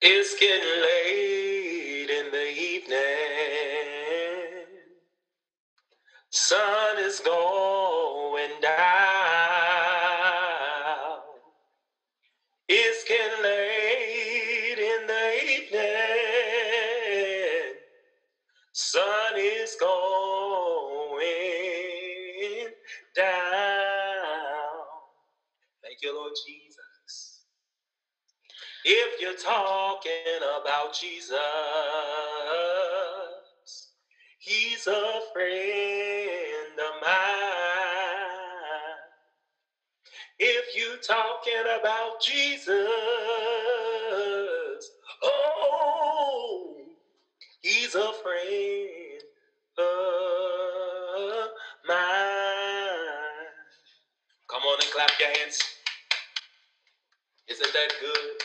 It's getting late in the evening. Sun is going down. You're talking about Jesus, he's a friend of mine. If you are talking about Jesus, oh, he's a friend of mine. Come on and clap your hands. Isn't that good?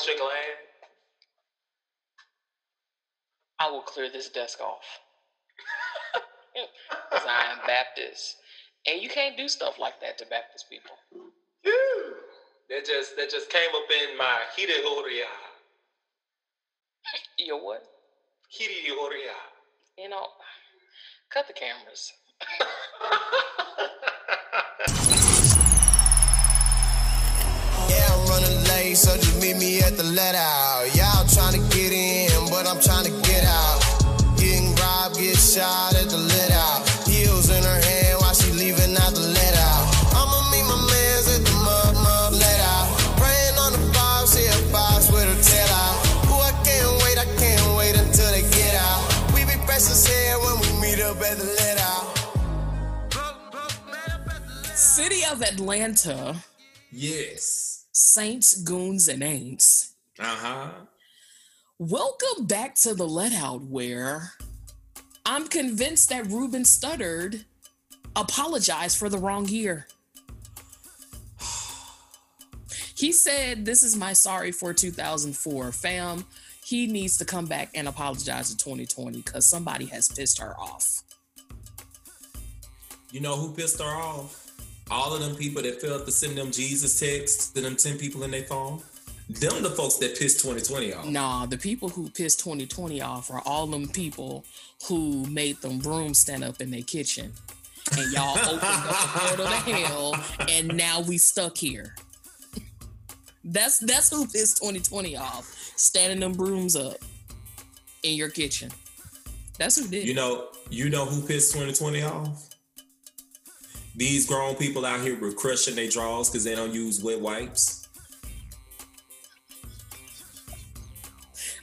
Aren't you glad? I will clear this desk off. Because I am Baptist. And you can't do stuff like that to Baptist people. Whew. That just that just came up in my hirehoria. Your what? Hirehoria. You know, cut the cameras. Yeah, I'm running late, so just meet me the let out. Y'all trying to get in, but I'm trying to get out. Getting robbed, get shot at the let out. Heels in her hand while she leaving out the let out. I'ma meet my mans at the mud mud let out. Praying on the box, see a box with her tail out. Ooh, I can't wait, I can't wait until they get out. We be fresh as hell when we meet up at the let out. City of Atlanta, yes. Saints, Goons, and Aints. Uh-huh. Welcome back to the Let Out, where I'm convinced that Ruben Studdard apologized for the wrong year. He said, This is my sorry for 2004. Fam, he needs to come back and apologize to 2020 because somebody has pissed her off. You know who pissed her off? All of them people that failed to send them Jesus texts to them 10 people in their phone. Them the folks that pissed 2020 off. Nah, the people who pissed 2020 off are all them people who made them brooms stand up in their kitchen. And y'all opened up the portal to hell, and now we stuck here. That's that's who pissed 2020 off. Standing them brooms up in your kitchen. That's who did. You know, you know who pissed 2020 off? These grown people out here were crushing their drawers because they don't use wet wipes.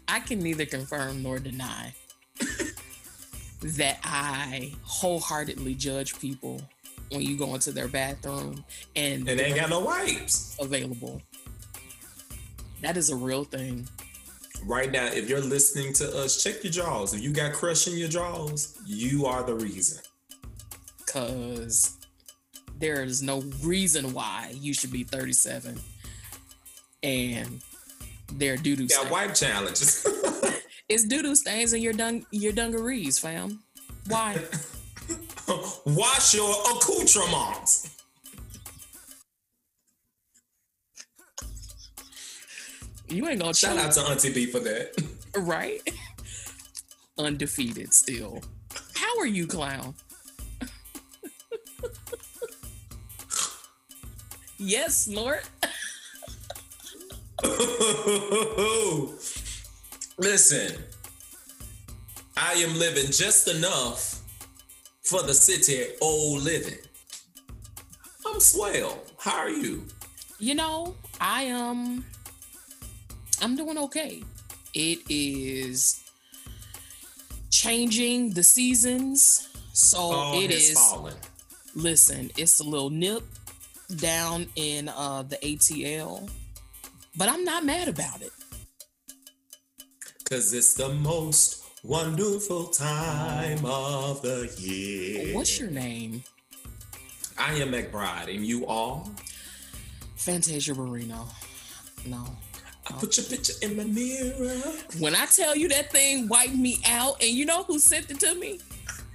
I can neither confirm nor deny that I wholeheartedly judge people when you go into their bathroom and And they ain't got no wipes. available. That is a real thing. Right now, if you're listening to us, check your drawers. If you got crush in your drawers, you are the reason. Cause there is no reason why you should be 37 and there doo doo stains. wipe challenges. It's doo doo stains in your dung your dungarees, fam. Why? Wash your accoutrements. You ain't gonna Shout out to Auntie B for that. right? Undefeated still. How are you, clown? Yes, Lord. Listen, I am living just enough for the city old living. I'm swell. How are you? You know, I am I'm doing okay. It is changing the seasons. So Oh, it's is falling. listen, it's a little nip down in uh the ATL. But I'm not mad about it. Cause it's the most wonderful time of the year. What's your name? I am McBride, and you are? Fantasia Barrino. No. I put your picture in my mirror. When I tell you that thing wiped me out, and you know who sent it to me?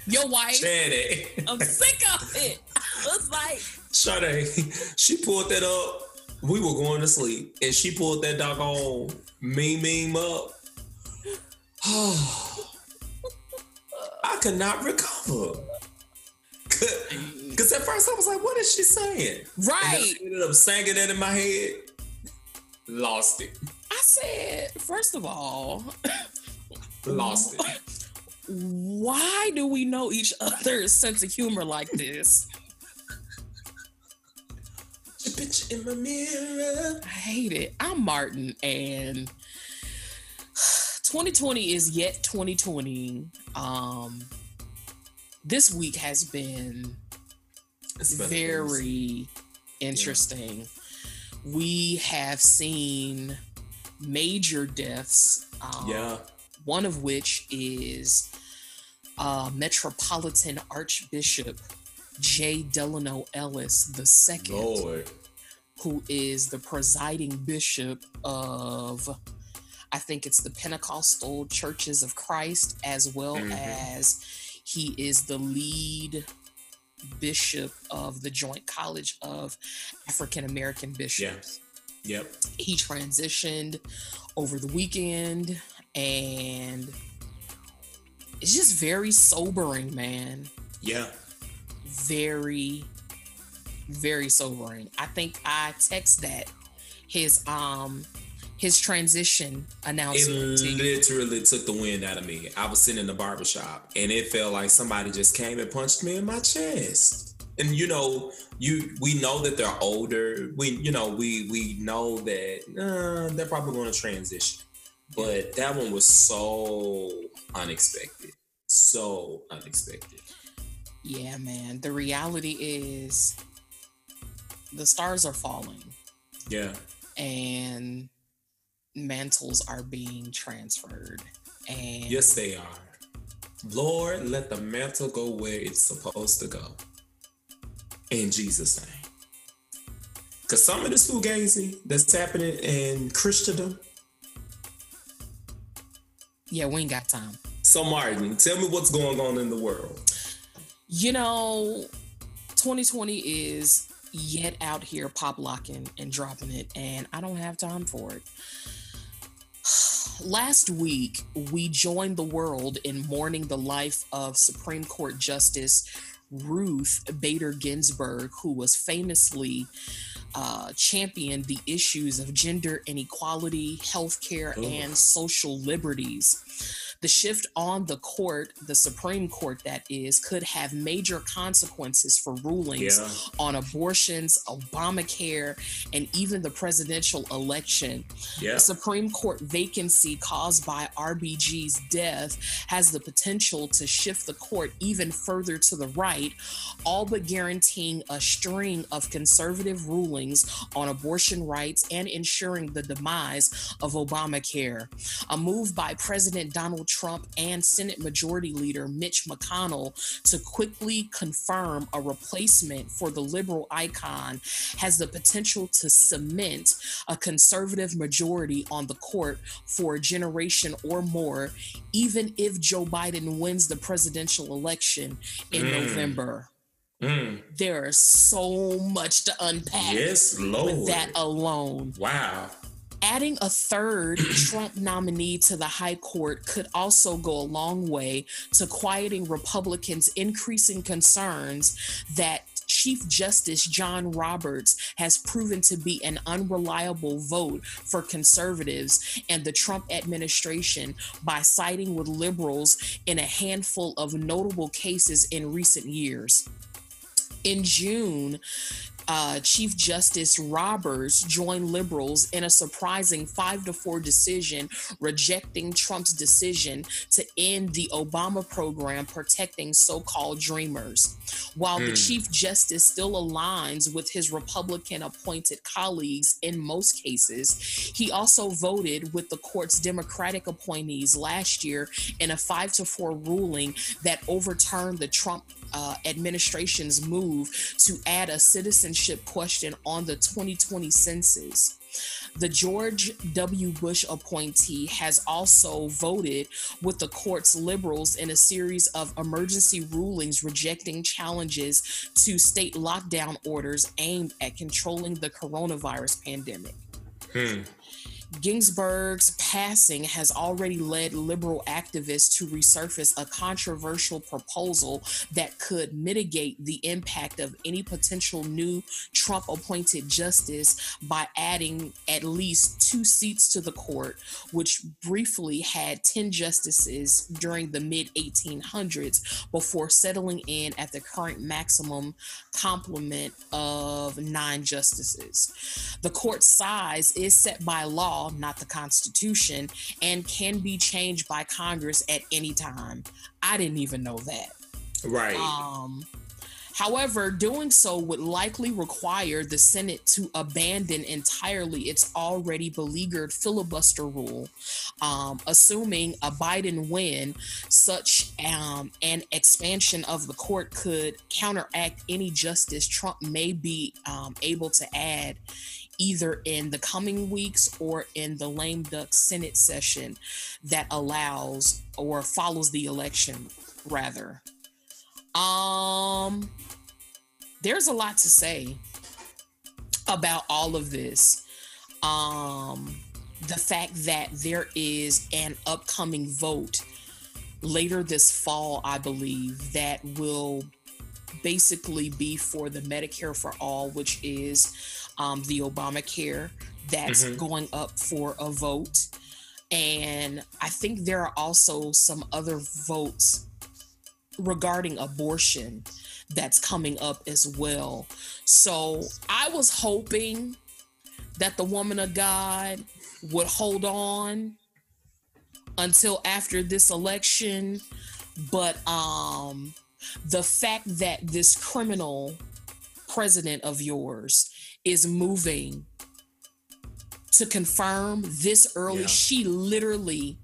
Your wife. Shannon. I'm sick of it. I was like, Sade, she pulled that up we were going to sleep, and she pulled that doggone meme meme up. Oh. I could not recover. Because at first I was like, what is she saying? Right. ended up singing it in my head. Lost it. I said, first of all, Lost it. why do we know each other's sense of humor like this? Bitch in my mirror. I hate it. I'm Martin, and 2020 is yet 2020. Um, this week has been very interesting. We have seen major deaths. Um, Yeah. One of which is uh, Metropolitan Archbishop J. Delano Ellis II Lord. who is the presiding bishop of, I think it's the Pentecostal Churches of Christ, as well Mhm. as he is the lead bishop of the Joint College of African American Bishops. Yep. He transitioned over the weekend, and it's just very sobering, man Yeah. very very sobering i think i text that his um his transition It announcement to literally took the wind out of me. I was sitting in the barber shop and it felt like somebody just came and punched me in my chest. And you know, you we know that they're older. We you know, we we know that uh, they're probably going to transition. But that one was so unexpected. So unexpected. yeah man the reality is the stars are falling Yeah. and mantles are being transferred and Yes, they are. Lord, let the mantle go where it's supposed to go. In Jesus' name. Because some of this fugazi that's happening in Christendom. Yeah we ain't got time So, Martin, tell me what's going on in the world. You know, 2020 is yet out here pop locking and dropping it, and I don't have time for it. Last week, we joined the world in mourning the life of Supreme Court Justice Ruth Bader Ginsburg, who was famously uh, championed the issues of gender inequality, healthcare, Ugh. and social liberties. The shift on the court, the Supreme Court that is, could have major consequences for rulings Yeah. on abortions, Obamacare, and even the presidential election. Yeah. The Supreme Court vacancy caused by RBG's death has the potential to shift the court even further to the right, all but guaranteeing a string of conservative rulings on abortion rights and ensuring the demise of Obamacare. A move by President Donald Trump and Senate Majority Leader Mitch McConnell to quickly confirm a replacement for the liberal icon has the potential to cement a conservative majority on the court for a generation or more, even if Joe Biden wins the presidential election in Mm. November. Mm. There is so much to unpack Yes, Lord. with that alone. wow. Adding a third Trump nominee to the high court could also go a long way to quieting Republicans' increasing concerns that Chief Justice John Roberts has proven to be an unreliable vote for conservatives and the Trump administration by siding with liberals in a handful of notable cases in recent years. In June, uh, Chief Justice Roberts joined liberals in a surprising five to four decision rejecting Trump's decision to end the Obama program protecting so called dreamers. While the Hmm. Chief Justice still aligns with his Republican appointed colleagues in most cases, he also voted with the court's Democratic appointees last year in a five to four ruling that overturned the Trump uh, administration's move to add a citizenship question on the 2020 census. The George W. Bush appointee has also voted with the court's liberals in a series of emergency rulings rejecting challenges to state lockdown orders aimed at controlling the coronavirus pandemic. Hmm. Ginsburg's passing has already led liberal activists to resurface a controversial proposal that could mitigate the impact of any potential new Trump appointed justice by adding at least two seats to the court, which briefly had 10 justices during the mid 1800s before settling in at the current maximum complement of nine justices. The court's size is set by law not the Constitution, and can be changed by Congress at any time. I didn't even know that. Right. Um, However, doing so would likely require the Senate to abandon entirely its already beleaguered filibuster rule, um, assuming a Biden win. Such um, an expansion of the court could counteract any justice Trump may be um, able to add either in the coming weeks or in the lame duck Senate session that allows or follows the election, rather. Um, there's a lot to say about all of this. Um, the fact that there is an upcoming vote later this fall, I believe, that will basically be for the Medicare for All, which is um, the Obamacare that's mm-hmm. going up for a vote. And I think there are also some other votes regarding abortion that's coming up as well. So I was hoping that the woman of God would hold on until after this election. But um the fact that this criminal president of yours is moving to confirm this early. Yeah. She literally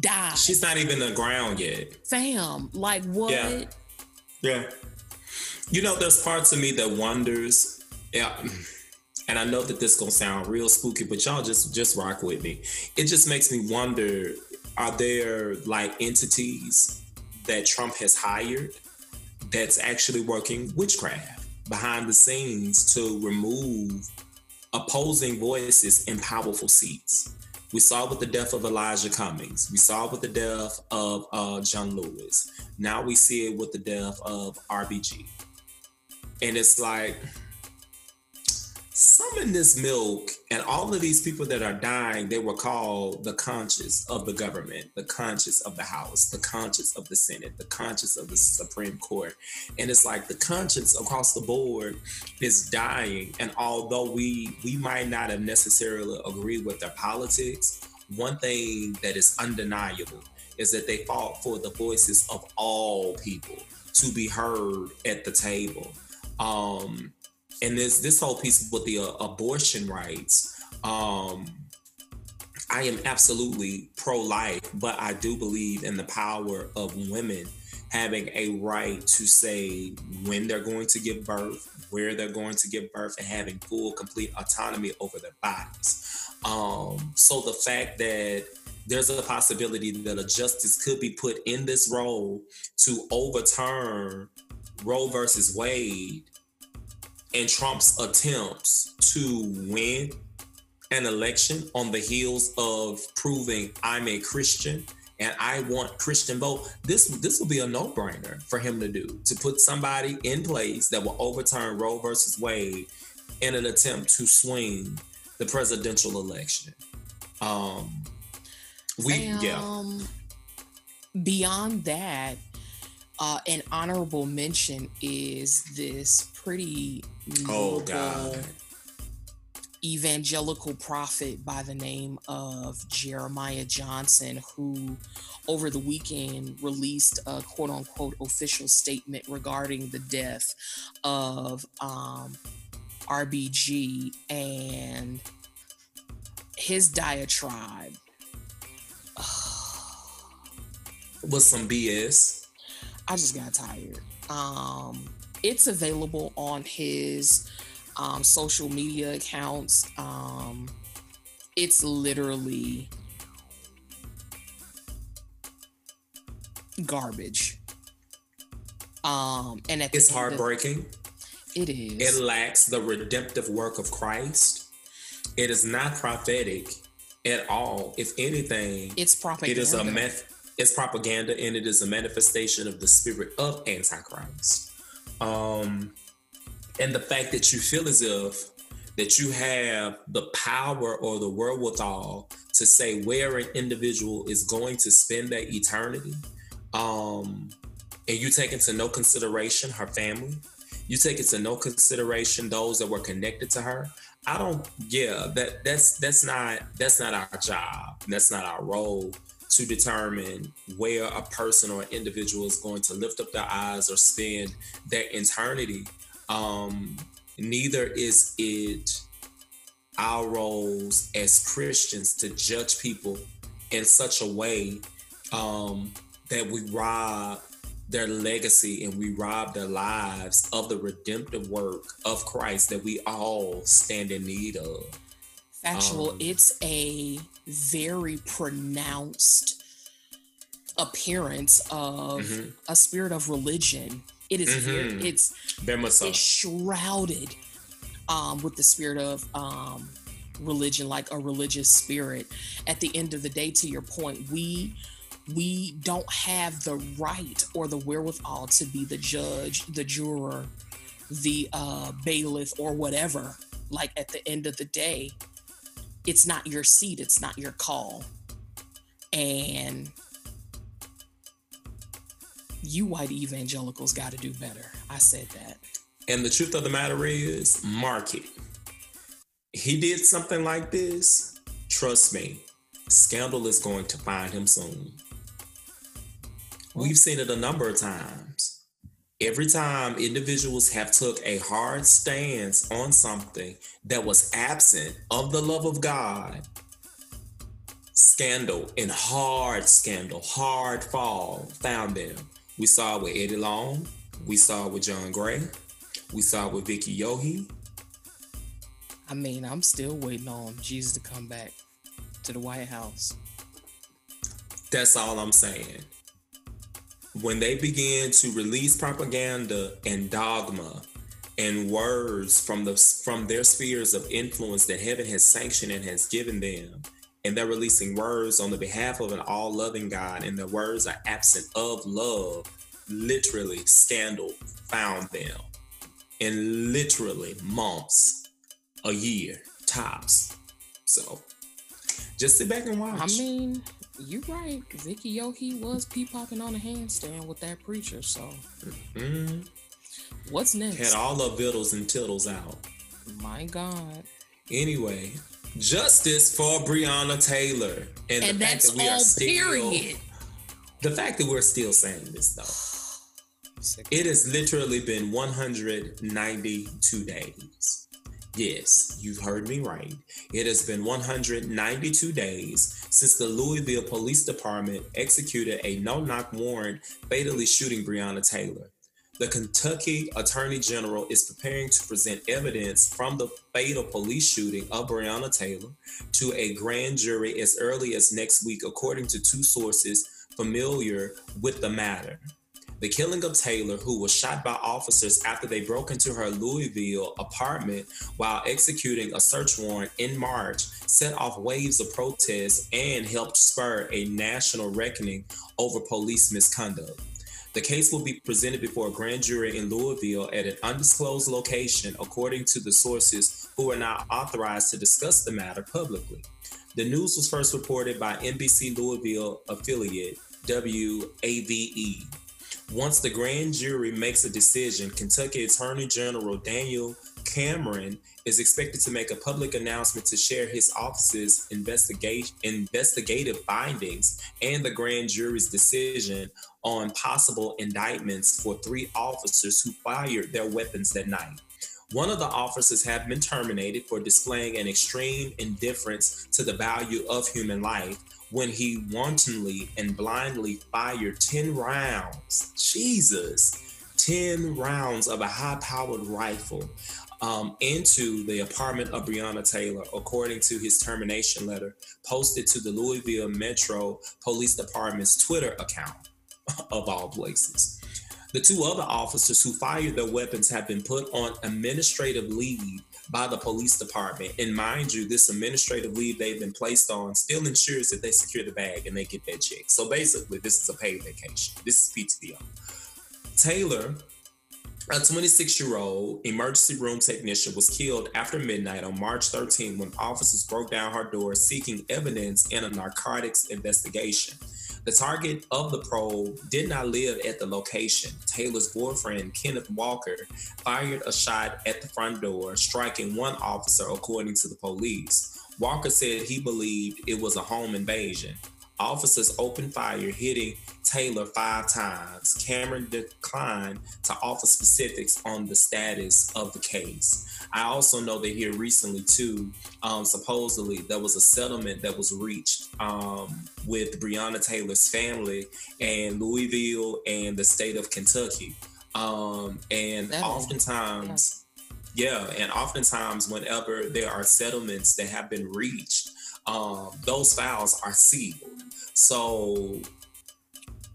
died. She's not even on the ground yet. Fam, like what? Yeah. yeah. You know, there's parts of me that wonders. Yeah. And I know that this gonna sound real spooky, but y'all just just rock with me. It just makes me wonder: Are there like entities that Trump has hired that's actually working witchcraft? Behind the scenes to remove opposing voices in powerful seats. We saw with the death of Elijah Cummings. We saw with the death of uh, John Lewis. Now we see it with the death of RBG. And it's like, some in this milk and all of these people that are dying, they were called the conscience of the government, the conscience of the House, the conscience of the Senate, the conscience of the Supreme Court. And it's like the conscience across the board is dying. And although we we might not have necessarily agreed with their politics, one thing that is undeniable is that they fought for the voices of all people to be heard at the table. Um, and this this whole piece with the uh, abortion rights um i am absolutely pro-life but i do believe in the power of women having a right to say when they're going to give birth where they're going to give birth and having full complete autonomy over their bodies. Um so the fact that there's a possibility that a justice could be put in this role to overturn Roe versus Wade and Trump's attempts to win an election on the heels of proving I'm a Christian and I want Christian vote. This this will be a no-brainer for him to do to put somebody in place that will overturn Roe versus Wade in an attempt to swing the presidential election. Um we um, yeah. Beyond that, uh, an honorable mention is this pretty oh god evangelical prophet by the name of Jeremiah Johnson, who over the weekend released a quote unquote official statement regarding the death of um, RBG and his diatribe. Was some BS. I just got tired. Um, it's available on his um, social media accounts. Um, it's literally garbage. Um, and at It's of- heartbreaking. It It is. lacks the redemptive work of Christ. It is not prophetic at all. If anything, It's propaganda. it is a meth. It's propaganda, and it is a manifestation of the spirit of Antichrist. Um, and the fact that you feel as if that you have the power or the wherewithal to say where an individual is going to spend their eternity, um, and you take into no consideration her family, you take into no consideration those that were connected to her. I don't. Yeah, that that's that's not that's not our job. That's not our role to determine where a person or individual is going to lift up their eyes or spend their eternity. Um, neither is it our roles as Christians to judge people in such a way um, that we rob their legacy and we rob their lives of the redemptive work of Christ that we all stand in need of. Factual. Um, it's a very pronounced appearance of Mhm. a spirit of religion. It is very, Mhm. it's Very so. it's shrouded um, with the spirit of um, religion, like a religious spirit. At the end of the day, to your point, we we don't have the right or the wherewithal to be the judge, the juror, the uh, bailiff, or whatever. Like at the end of the day, it's not your seat, it's not your call, and you white evangelicals got to do better. I said that. And the truth of the matter is, mark it. He did something like this. Trust me, scandal is going to find him soon. We've seen it a number of times. Every time individuals have took a hard stance on something that was absent of the love of God, scandal and hard scandal, hard fall found them. We saw it with Eddie Long. We saw it with John Gray. We saw it with Vicky Yohe. I mean, I'm still waiting on Jesus to come back to the White House. That's all I'm saying. When they began to release propaganda and dogma and words from the from their spheres of influence that heaven has sanctioned and has given them, and they're releasing words on the behalf of an all-loving God, and the words are absent of love, literally scandal found them in literally months, a year tops. So just sit back and watch. I mean, you're right. Vicky Yohe was pee popping on a handstand with that preacher. So, Mhm. what's next? had all the vittles and tittles out. My God. Anyway, justice for Breonna Taylor, and, And the fact that we are still period. the fact that we're still saying this though. It has literally been 192 days. Yes, you've heard me right. It has been 192 days since the Louisville Police Department executed a no-knock warrant fatally shooting Breonna Taylor. The Kentucky Attorney General is preparing to present evidence from the fatal police shooting of Breonna Taylor to a grand jury as early as next week, according to two sources familiar with the matter. The killing of Taylor, who was shot by officers after they broke into her Louisville apartment while executing a search warrant in March, set off waves of protests and helped spur a national reckoning over police misconduct. The case will be presented before a grand jury in Louisville at an undisclosed location, according to the sources who are not authorized to discuss the matter publicly. The news was first reported by NBC Louisville affiliate WAVE. Once the grand jury makes a decision, Kentucky Attorney General Daniel Cameron is expected to make a public announcement to share his office's investigative findings and the grand jury's decision on possible indictments for three officers who fired their weapons that night. One of the officers have been terminated for displaying an extreme indifference to the value of human life when he wantonly and blindly fired 10 rounds. Jesus. 10 rounds of a high powered rifle um, into the apartment of Breonna Taylor, according to his termination letter posted to the Louisville Metro Police Department's Twitter account, of all places. The two other officers who fired their weapons have been put on administrative leave by the police department. And mind you, this administrative leave they've been placed on still ensures that they secure the bag and they get that check. So basically, this is a paid vacation. This is PTO. Taylor, a 26 year old emergency room technician, was killed after midnight on March 13 when officers broke down her door seeking evidence in a narcotics investigation. The target of the probe did not live at the location. Taylor's boyfriend, Kenneth Walker, fired a shot at the front door, striking one officer, according to the police. Walker said he believed it was a home invasion. Officers opened fire, hitting Taylor five times. Cameron declined to offer specifics on the status of the case. I also know that here recently, too, um, supposedly there was a settlement that was reached um, with Breonna Taylor's family and Louisville and the state of Kentucky. Um, and That oftentimes, yeah, and oftentimes, whenever there are settlements that have been reached, um, those files are sealed. So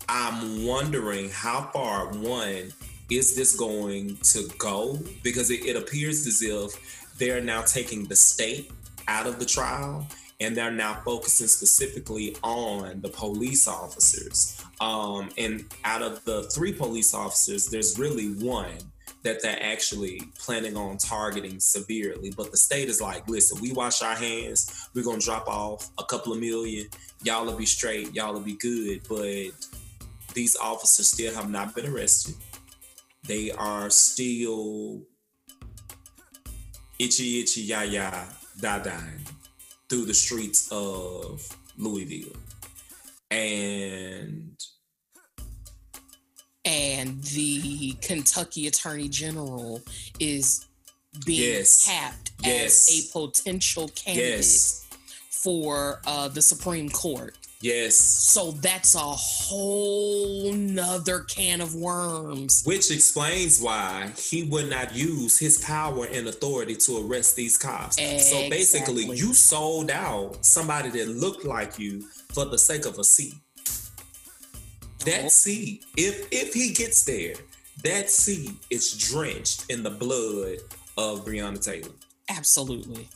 I'm wondering how far one is this going to go because it, it appears as if they're now taking the state out of the trial and they're now focusing specifically on the police officers. Um, and out of the three police officers, there's really one that they're actually planning on targeting severely. But the state is like, listen, we wash our hands, we're gonna drop off a couple of million, y'all will be straight, y'all will be good. But these officers still have not been arrested. They are still itchy itchy ya ya da da through the streets of Louisville. And and the Kentucky Attorney General is being Yes. tapped Yes. as a potential candidate yes, for uh, the Supreme Court. yes. So that's a whole nother can of worms. Which explains why he would not use his power and authority to arrest these cops. So basically, you sold out somebody that looked like you for the sake of a seat. That seat, if if he gets there, that seat is drenched in the blood of Breonna Taylor. Absolutely.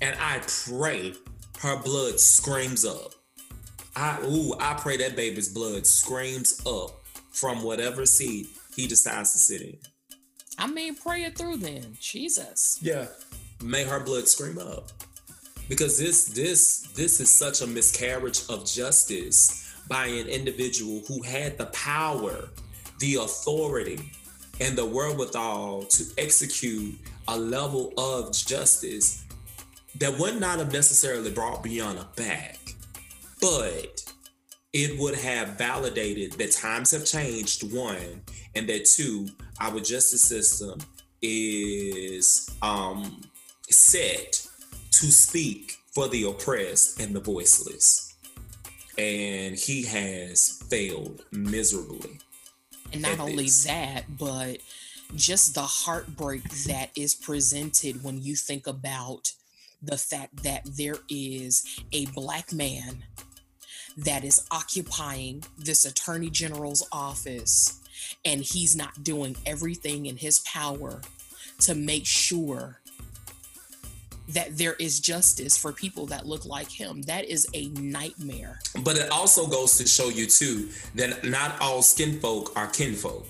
And I pray her blood screams up. I ooh, I pray that baby's blood screams up from whatever seat he decides to sit in. I mean, pray it through then. Jesus. Yeah. May her blood scream up. Because this this this is such a miscarriage of justice by an individual who had the power, the authority, and the wherewithal to execute a level of justice that would not have necessarily brought Breonna back, but it would have validated that times have changed, one, and that two, our justice system is um, set to speak for the oppressed and the voiceless. And he has failed miserably. And not only is. that, but just the heartbreak that is presented when you think about the fact that there is a black man that is occupying this attorney general's office and he's not doing everything in his power to make sure that there is justice for people that look like him. That is a nightmare. But it also goes to show you, too, that not all skin folk are kinfolk.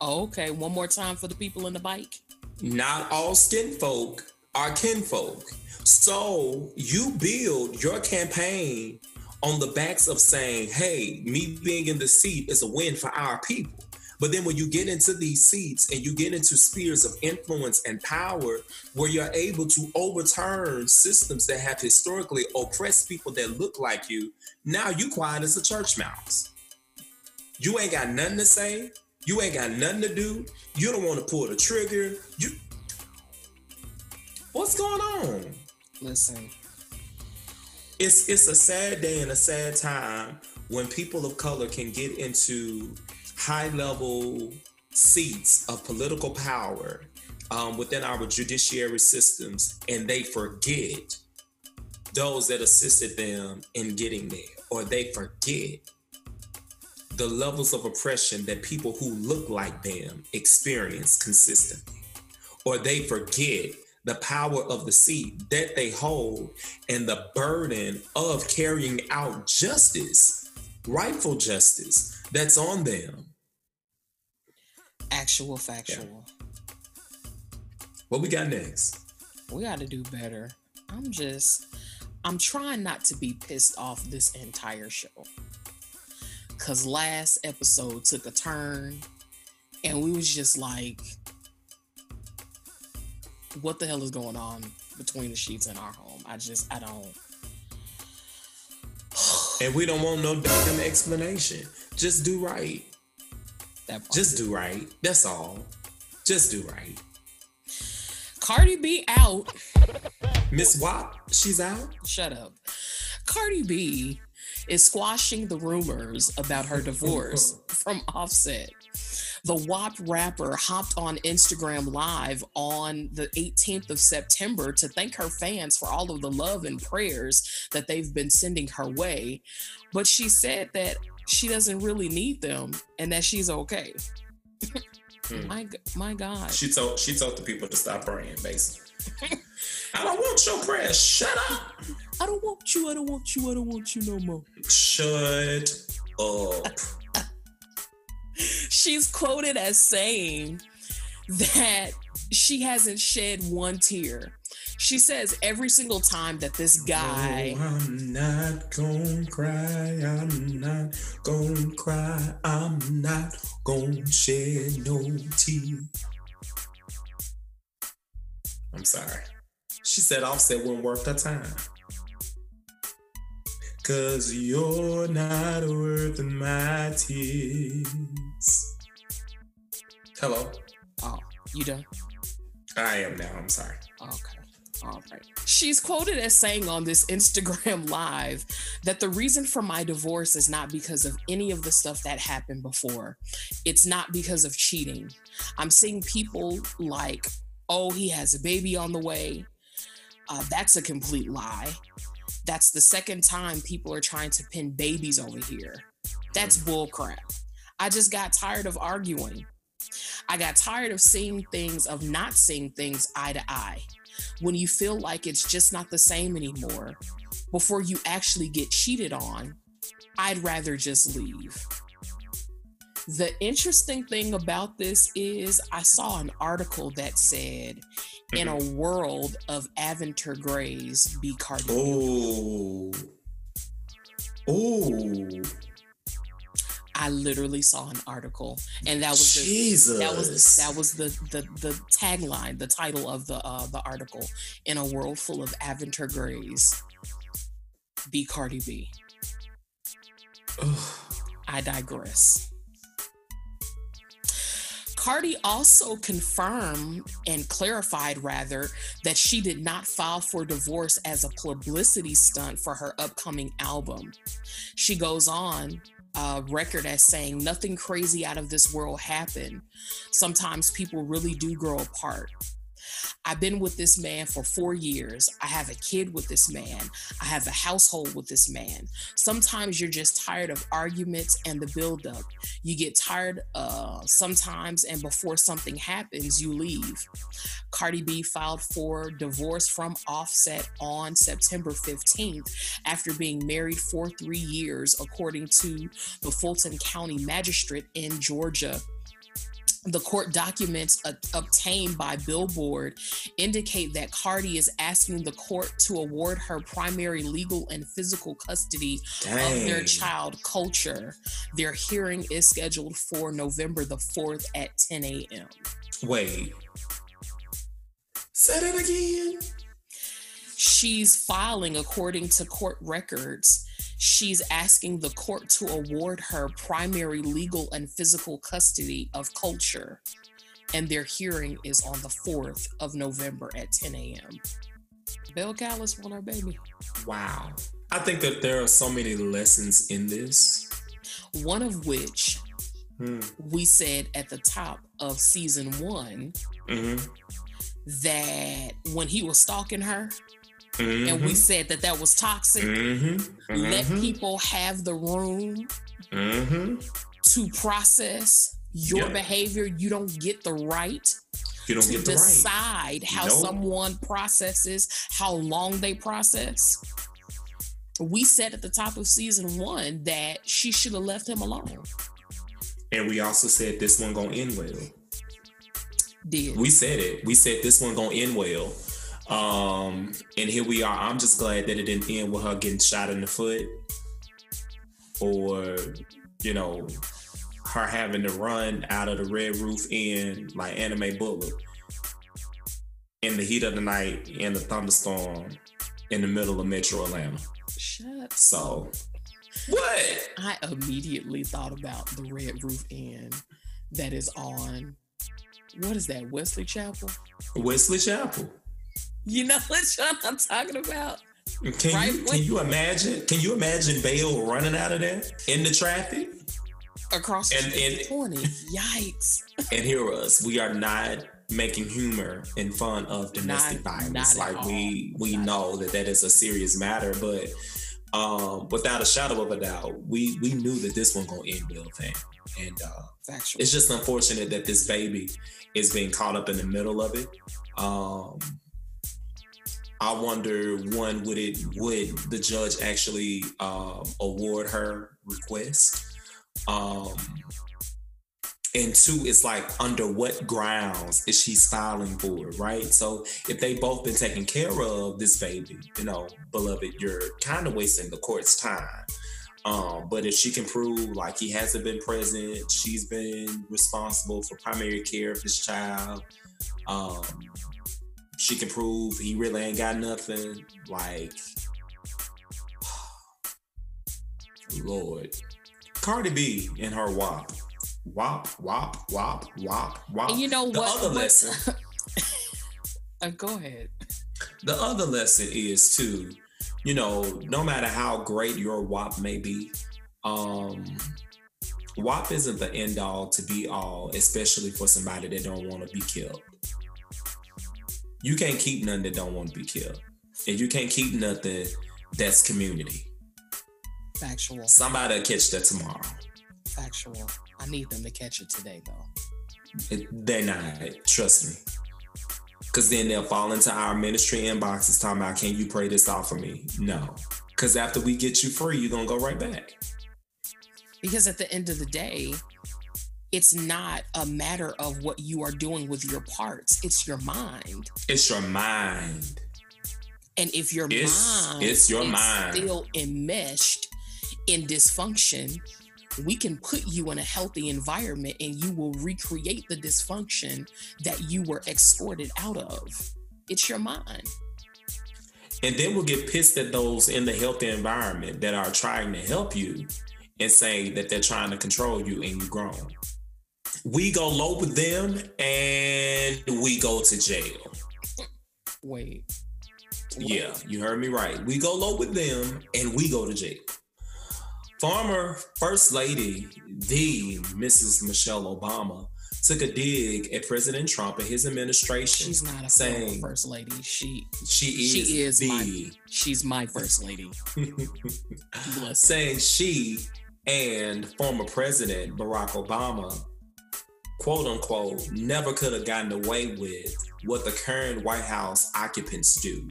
Okay, one more time for the people in the bike. Not all skin folk are kinfolk. So you build your campaign on the backs of saying, hey, me being in the seat is a win for our people. But then when you get into these seats and you get into spheres of influence and power where you're able to overturn systems that have historically oppressed people that look like you, now you quiet as a church mouse. You ain't got nothing to say. You ain't got nothing to do. You don't want to pull the trigger. You What's going on? Listen, It's it's a sad day and a sad time when people of color can get into high level seats of political power, um, within our judiciary systems and they forget those that assisted them in getting there, or they forget the levels of oppression that people who look like them experience consistently, or they forget the power of the seat that they hold and the burden of carrying out justice, rightful justice that's on them. Actual factual. What we got next? We got to do better. I'm just, I'm trying not to be pissed off this entire show. Cause last episode took a turn and we was just like, what the hell is going on between the sheets in our home? I just, I don't. And we don't want no damn explanation. Just do right. Just do right. That's all. Just do right. Cardi B out. Miss Wap, she's out. Shut up. Cardi B is squashing the rumors about her divorce from Offset. The WAP rapper hopped on Instagram Live on the 18th of September to thank her fans for all of the love and prayers that they've been sending her way. But she said that she doesn't really need them and that she's okay. Hmm. my, my God. She told she told the people to stop praying, basically. I don't want your prayers. Shut up. I don't want you. I don't want you. I don't want you no more. Shut up. She's quoted as saying that she hasn't shed one tear. She says every single time that this guy, Oh, I'm not gonna cry. I'm not gonna cry. I'm not gonna shed no tears. I'm sorry. She said Offset wasn't worth her time. Cause you're not worth my tears. Hello. oh, you done? I am now. I'm sorry. Oh, okay. All right. She's quoted as saying on this Instagram live that the reason for my divorce is not because of any of the stuff that happened before. It's not because of cheating. I'm seeing people like, oh, he has a baby on the way. Uh, that's a complete lie. That's the second time people are trying to pin babies over here. That's bullcrap. I just got tired of arguing. I got tired of seeing things, of not seeing things eye to eye when you feel like it's just not the same anymore, before you actually get cheated on, I'd rather just leave. The interesting thing about this is, I saw an article that said, in a mm-hmm. world of Aventer Grays, be Cardi B. Oh. Oh. I literally saw an article, and that was the, Jesus. that was that was the the the tagline, the title of the uh, the article. In a world full of Aventer Grays, be Cardi B. I digress. Cardi also confirmed and clarified, rather, that she did not file for divorce as a publicity stunt for her upcoming album. She goes on uh, record as saying, Nothing crazy out of this world happened. Sometimes people really do grow apart. I've been with this man for four years. I have a kid with this man. I have a household with this man. Sometimes you're just tired of arguments and the buildup. You get tired uh, sometimes, and before something happens, you leave. Cardi B filed for divorce from Offset on September 15th after being married for three years, according to the Fulton County Magistrate in Georgia the court documents uh, obtained by Billboard indicate that Cardi is asking the court to award her primary legal and physical custody of their child Kulture. Their hearing is scheduled for November the 4th at 10 a.m. Wait. Say that again. She's filing, according to court records, she's asking the court to award her primary legal and physical custody of Kulture. And their hearing is on the 4th of November at 10 a.m. Bill Callis want her baby. Wow. I think that there are so many lessons in this. One of which Mm-hmm. we said at the top of season one Mm-hmm. that when he was stalking her, and Mm-hmm. we said that that was toxic. Mm-hmm. Let people have the room Mm-hmm. to process your Yeah. behavior. You don't get the right You don't to get the right. decide how Nope. someone processes, how long they process. We said at the top of season one that she should have left him alone. And we also said this one gonna end well. Did We said it. We said this one gonna end well. Um, and here we are. I'm just glad that it didn't end with her getting shot in the foot, or you know, her having to run out of the Red Roof Inn like anime bullet in the heat of the night in the thunderstorm in the middle of Metro Atlanta. shut. So, what? I immediately thought about the Red Roof Inn that is on. What is that? Wesley Chapel. Wesley Chapel. You know what I'm talking about? Can Right you can you imagine? Can you imagine Bale running out of there in the traffic? Across the And- and- 20. Yikes. And hear us. We are not making humor and fun of domestic Not- violence. not Like we we Not know that that is a serious matter, but um, without a shadow of a doubt, we we knew that this one gonna end well, fam. And uh, Factual. it's just unfortunate that this baby is being caught up in the middle of it. Um, I wonder one would it would the judge actually um, award her request? Um, and two, it's like under what grounds is she filing for right? So if they both been taking care of this baby, you know, beloved, you're kind of wasting the court's time. Um, but if she can prove like he hasn't been present, she's been responsible for primary care of this child. Um, she can prove he really ain't got nothing. Like, Lord, Cardi B and her WAP, WAP, WAP, WAP, WAP, WAP. and you know the what? other what- lesson, Uh, go ahead. the other lesson is too, you know, no matter how great your WAP may be, um, WAP isn't the end all to be all, especially for somebody that don't want to be killed. You can't keep nothing that don't want to be killed. And you can't keep nothing that's community. Factual. Somebody catch that tomorrow. Factual. I need them to catch it today, though. It, they're not. Trust me. Because then they'll fall into our ministry inboxes talking about, can you pray this off for me? No. Because after we get you free, you're going to go right back. Because at the end of the day, it's not a matter of what you are doing with your parts, it's your mind. It's your mind. And if your It's- mind it's your is mind. still enmeshed in dysfunction, we can put you in a healthy environment and you will recreate the dysfunction that you were escorted out of. It's your mind. And then we'll get pissed at those in the healthy environment that are trying to help you and say that they're trying to control you and you're grown. We go low with them and we go to jail. Wait. Yeah, you heard me right. We go low with them and we go to jail. Former First Lady, the Mrs. Michelle Obama, took a dig at President Trump and his administration. She's not a saying first lady. She she is, she is the my she's my first lady. Saying she and former President Barack Obama, quote unquote, never could have gotten away with what the current White House occupants do.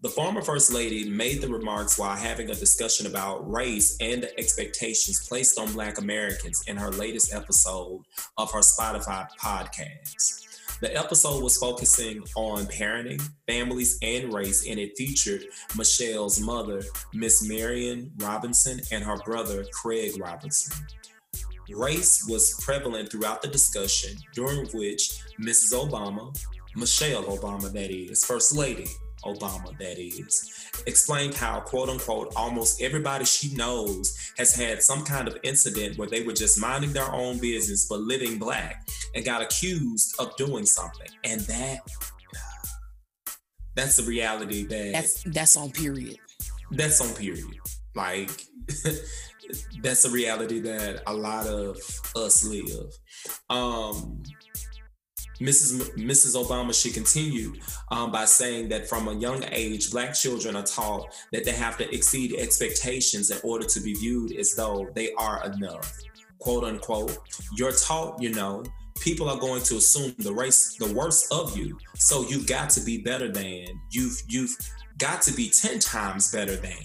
The former First Lady made the remarks while having a discussion about race and the expectations placed on Black Americans in her latest episode of her Spotify podcast. The episode was focusing on parenting, families, and race, and it featured Michelle's mother, Miss Marion Robinson, and her brother, Craig Robinson. Race was prevalent throughout the discussion, during which Mrs. Obama, Michelle Obama, that is, First Lady Obama, that is, explained how, quote unquote, almost everybody she knows has had some kind of incident where they were just minding their own business but living black and got accused of doing something. And that, that's the reality that That's that's on period. that's on period. Like that's a reality that a lot of us live. Um, Mrs. M- Mrs. Obama, she continued um, by saying that from a young age, Black children are taught that they have to exceed expectations in order to be viewed as though they are enough. "Quote unquote." You're taught, you know, people are going to assume the race, the worst of you, so you've got to be better than. You've you've got to be ten times better than.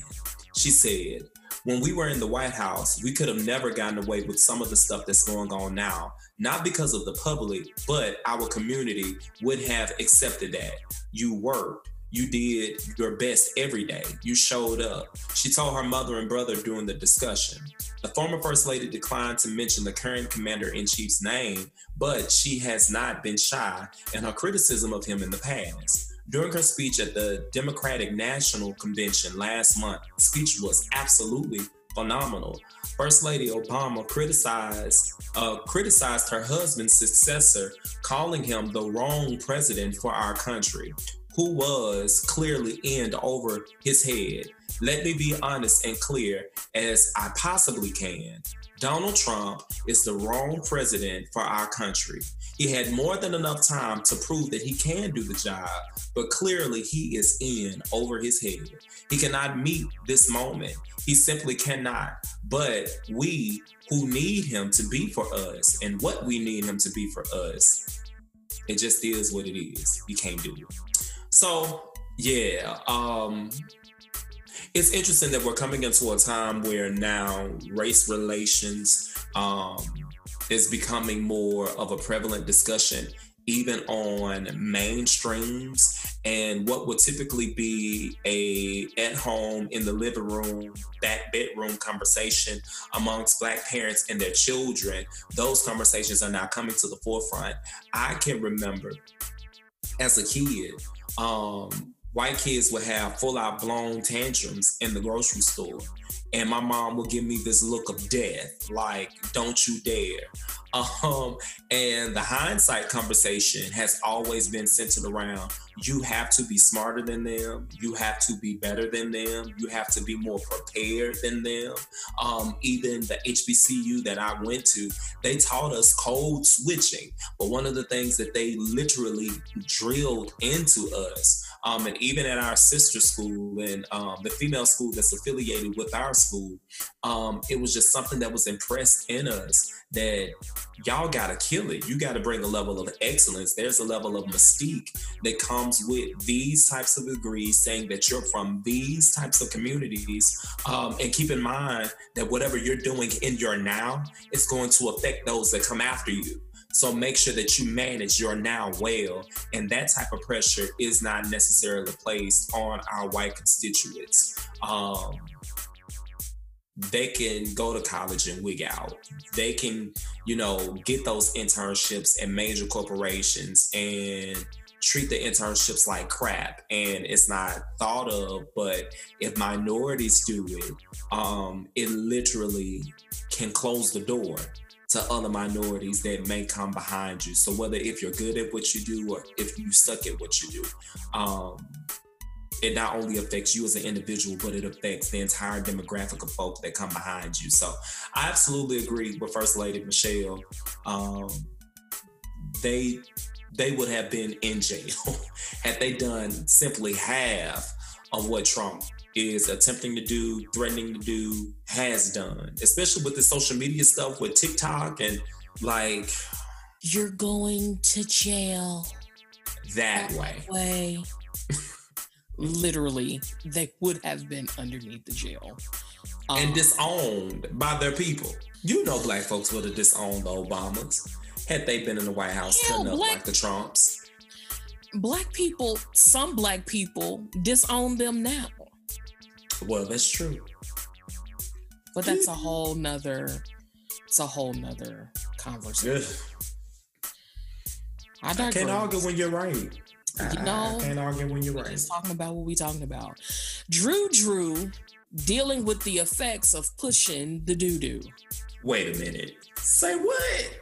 She said, when we were in the White House, we could have never gotten away with some of the stuff that's going on now. Not because of the public, but our community would have accepted that. You worked, you did your best every day, you showed up. She told her mother and brother during the discussion. The former First Lady declined to mention the current Commander in Chief's name, but she has not been shy in her criticism of him in the past. During her speech at the Democratic National Convention last month, speech was absolutely phenomenal. First Lady Obama criticized uh, criticized her husband's successor, calling him the wrong president for our country, who was clearly in over his head. Let me be honest and clear as I possibly can. Donald Trump is the wrong president for our country. He had more than enough time to prove that he can do the job, but clearly he is in over his head. He cannot meet this moment. He simply cannot. But we who need him to be for us and what we need him to be for us, it just is what it is. You can't do it. So, yeah, um, it's interesting that we're coming into a time where now race relations um, is becoming more of a prevalent discussion even on mainstreams. And what would typically be a at home in the living room back bedroom conversation amongst black parents and their children those conversations are now coming to the forefront. I can remember as a kid um, white kids would have full out blown tantrums in the grocery store. And my mom would give me this look of death, like, don't you dare. Um, and the hindsight conversation has always been centered around you have to be smarter than them, you have to be better than them, you have to be more prepared than them. Um, even the HBCU that I went to, they taught us code switching. But one of the things that they literally drilled into us um, and even at our sister school and um, the female school that's affiliated with our school, um, it was just something that was impressed in us that y'all gotta kill it. You gotta bring a level of excellence. There's a level of mystique that comes with these types of degrees, saying that you're from these types of communities. Um, and keep in mind that whatever you're doing in your now is going to affect those that come after you. So make sure that you manage your now well. And that type of pressure is not necessarily placed on our white constituents. Um, they can go to college and wig out. They can, you know, get those internships at major corporations and treat the internships like crap and it's not thought of but if minorities do it um it literally can close the door to other minorities that may come behind you. So whether if you're good at what you do or if you suck at what you do, um, it not only affects you as an individual, but it affects the entire demographic of folks that come behind you. So I absolutely agree with First Lady Michelle. Um, they they would have been in jail had they done simply half of what Trump is attempting to do, threatening to do, has done, especially with the social media stuff with TikTok and like. You're going to jail. That, that way. way. Literally, they would have been underneath the jail. Um, and disowned by their people. You know, black folks would have disowned the Obamas had they been in the White House, cutting up like the Trumps. Black people, some black people disown them now. Well, that's true. But that's a mm-hmm. whole nother it's a whole nother conversation. I, I can't argue when you're right. You know, I can't argue when you're right. Just talking about what we talking about. Drew Drew dealing with the effects of pushing the doo doo. Wait a minute. Say what?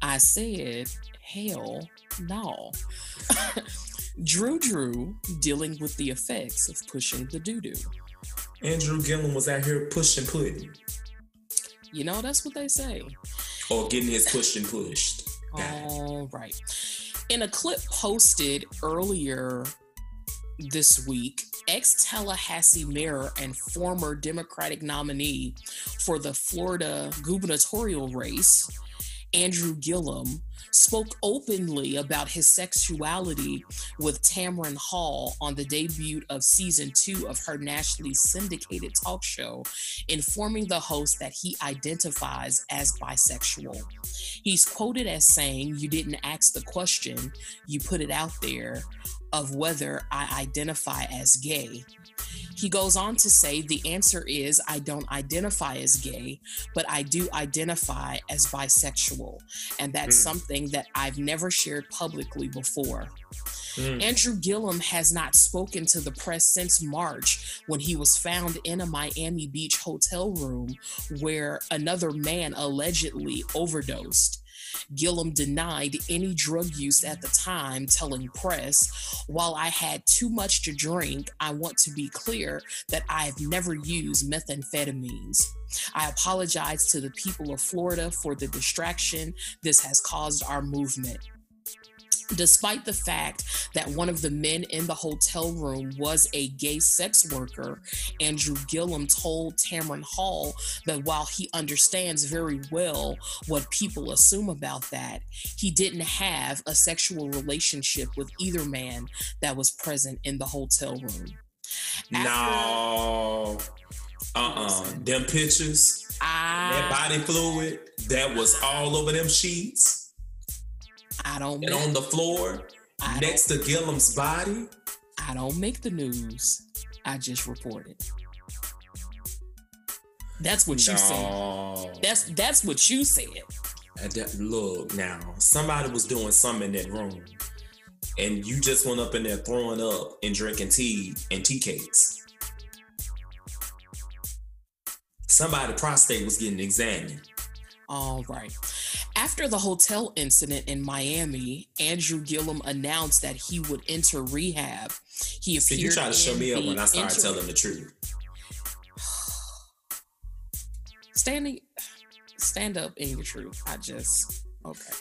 I said, hell no. Drew Drew dealing with the effects of pushing the doo doo. Andrew Gillum was out here pushing pudding You know, that's what they say. or getting his push and pushed. All right. In a clip posted earlier this week, ex Tallahassee mayor and former Democratic nominee for the Florida gubernatorial race, Andrew Gillum, spoke openly about his sexuality with Tamron Hall on the debut of season two of her nationally syndicated talk show, informing the host that he identifies as bisexual. He's quoted as saying, You didn't ask the question, you put it out there of whether I identify as gay. He goes on to say, The answer is I don't identify as gay, but I do identify as bisexual. And that's Mm. something that I've never shared publicly before. Mm. Andrew Gillum has not spoken to the press since March when he was found in a Miami Beach hotel room where another man allegedly overdosed. Gillum denied any drug use at the time, telling press, While I had too much to drink, I want to be clear that I've never used methamphetamines. I apologize to the people of Florida for the distraction this has caused our movement. Despite the fact that one of the men in the hotel room was a gay sex worker, Andrew Gillum told Tamron Hall that while he understands very well what people assume about that, he didn't have a sexual relationship with either man that was present in the hotel room. No. Uh-uh. Them pictures, that body fluid that was all over them sheets I don't and on the floor I, next to Gillum's body. I don't make the news. I just report it. That's what you said. That's that's what you said. That- Look now, somebody was doing something in that room, and you just went up in there throwing up and drinking tea and tea cakes. Somebody prostate was getting examined. All right. After the hotel incident in Miami, Andrew Gillum announced that he would enter rehab. He appeared See, you try to show me up when I started inter- telling the truth. standing stand up in your truth. I just okay.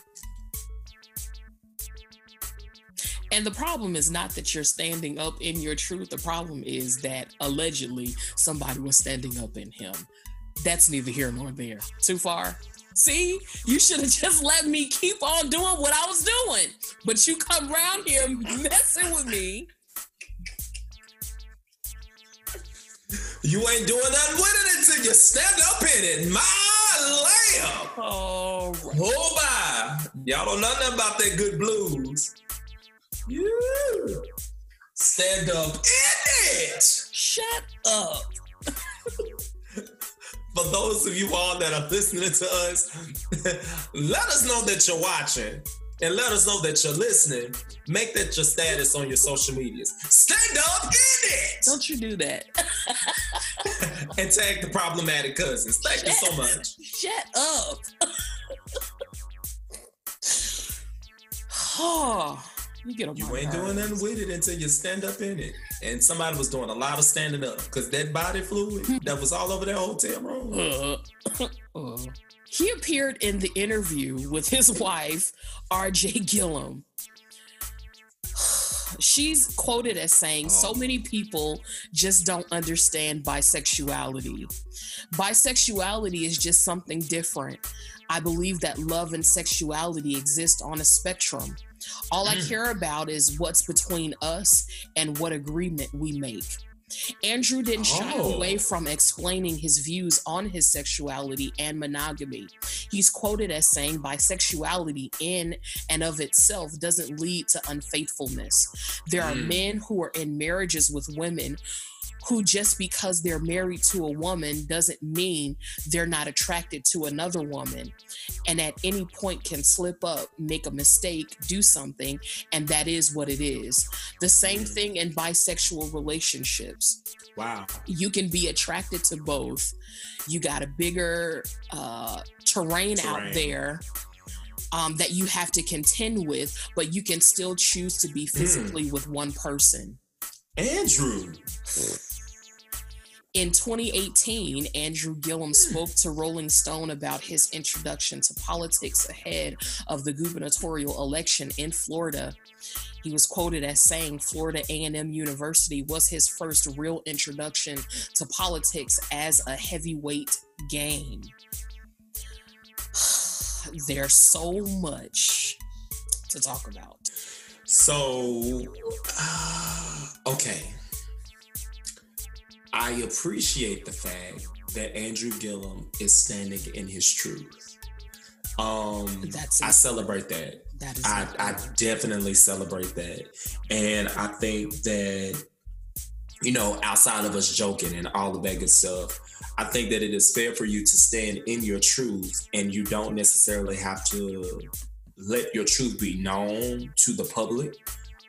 And the problem is not that you're standing up in your truth. The problem is that allegedly somebody was standing up in him. That's neither here nor there. Too far. See, you should have just let me keep on doing what I was doing. But you come around here messing with me. You ain't doing nothing with it until you stand up in it. My lamb. Oh, right. Oh my. Y'all don't know nothing about that good blues. You stand up in it. shut up. For those of you all that are listening to us, let us know that you're watching and let us know that you're listening. Make that your status on your social medias. Stand up in it Don't you do that. and tag the problematic cousins. Thank you so much. Shut up. oh, you get on You ain't doing nothing with it until you stand up in it. And somebody was doing a lot of standing up because that body fluid that was all over that hotel room. Uh, uh. He appeared in the interview with his wife, RJ Gillum. She's quoted as saying, So many people just don't understand bisexuality. Bisexuality is just something different. I believe that love and sexuality exist on a spectrum. All I care about is what's between us and what agreement we make. Andrew didn't shy Oh. away from explaining his views on his sexuality and monogamy. He's quoted as saying bisexuality in and of itself doesn't lead to unfaithfulness. There are Mm. men who are in marriages with women who just because they're married to a woman doesn't mean they're not attracted to another woman. And at any point can slip up make a mistake do something and that is what it is. The same Mm. thing in bisexual relationships. Wow. you can be attracted to both. You got a bigger uh, terrain, out there um, that you have to contend with but you can still choose to be physically with one person. Andrew. In 2018, Andrew Gillum spoke to Rolling Stone about his introduction to politics ahead of the gubernatorial election in Florida. He was quoted as saying Florida A&M University was his first real introduction to politics as a heavyweight game. There's so much to talk about. So, uh, okay. I appreciate the fact that Andrew Gillum is standing in his truth. Um, I celebrate that. that is I, I definitely celebrate that. And I think that, you know, outside of us joking and all of that good stuff, I think that it is fair for you to stand in your truth and you don't necessarily have to let your truth be known to the public.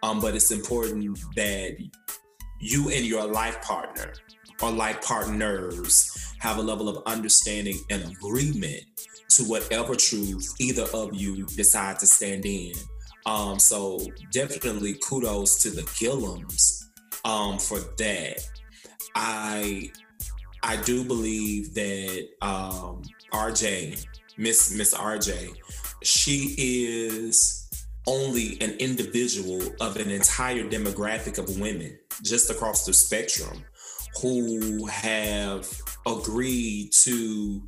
Um, but it's important that you and your life partner or like partners have a level of understanding and agreement to whatever truth either of you decide to stand in. Um, so definitely kudos to the Gillums um, for that. I I do believe that um, RJ, Miss Miss RJ, she is only an individual of an entire demographic of women just across the spectrum who have agreed to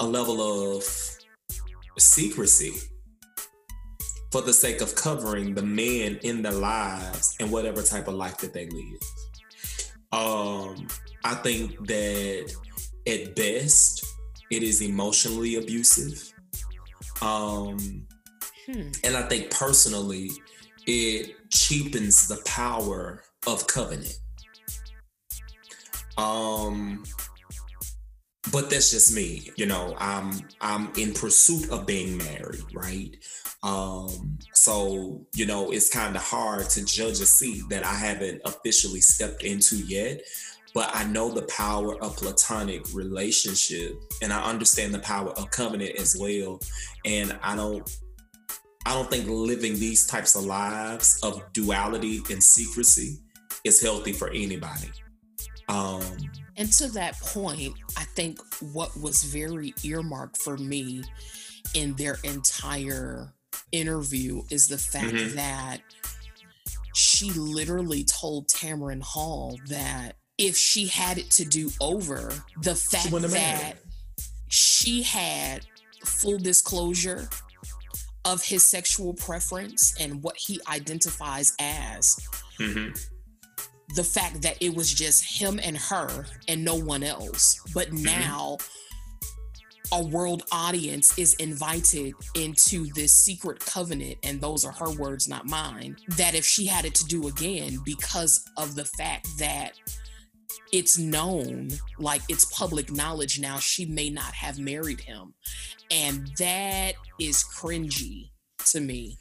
a level of secrecy for the sake of covering the men in their lives and whatever type of life that they live. Um, I think that at best it is emotionally abusive. Um, Hmm. and I think personally it cheapens the power of covenant. Um, but that's just me you know i'm i'm in pursuit of being married right? Um so you know it's kind of hard to judge a seat that i haven't officially stepped into yet but i know the power of platonic relationship and i understand the power of covenant as well and i don't i don't think living these types of lives of duality and secrecy is healthy for anybody um And to that point, I think what was very earmarked for me in their entire interview is the fact Mhm. that she literally told Tamron Hall that if she had it to do over, the fact wouldn't that married. she had full disclosure of his sexual preference and what he identifies as mhm. The fact that it was just him and her and no one else. But Mm-hmm. now a world audience is invited into this secret covenant, and those are her words, not mine. That if she had it to do again, because of the fact that it's known, like it's public knowledge now, she may not have married him. And that is cringy to me.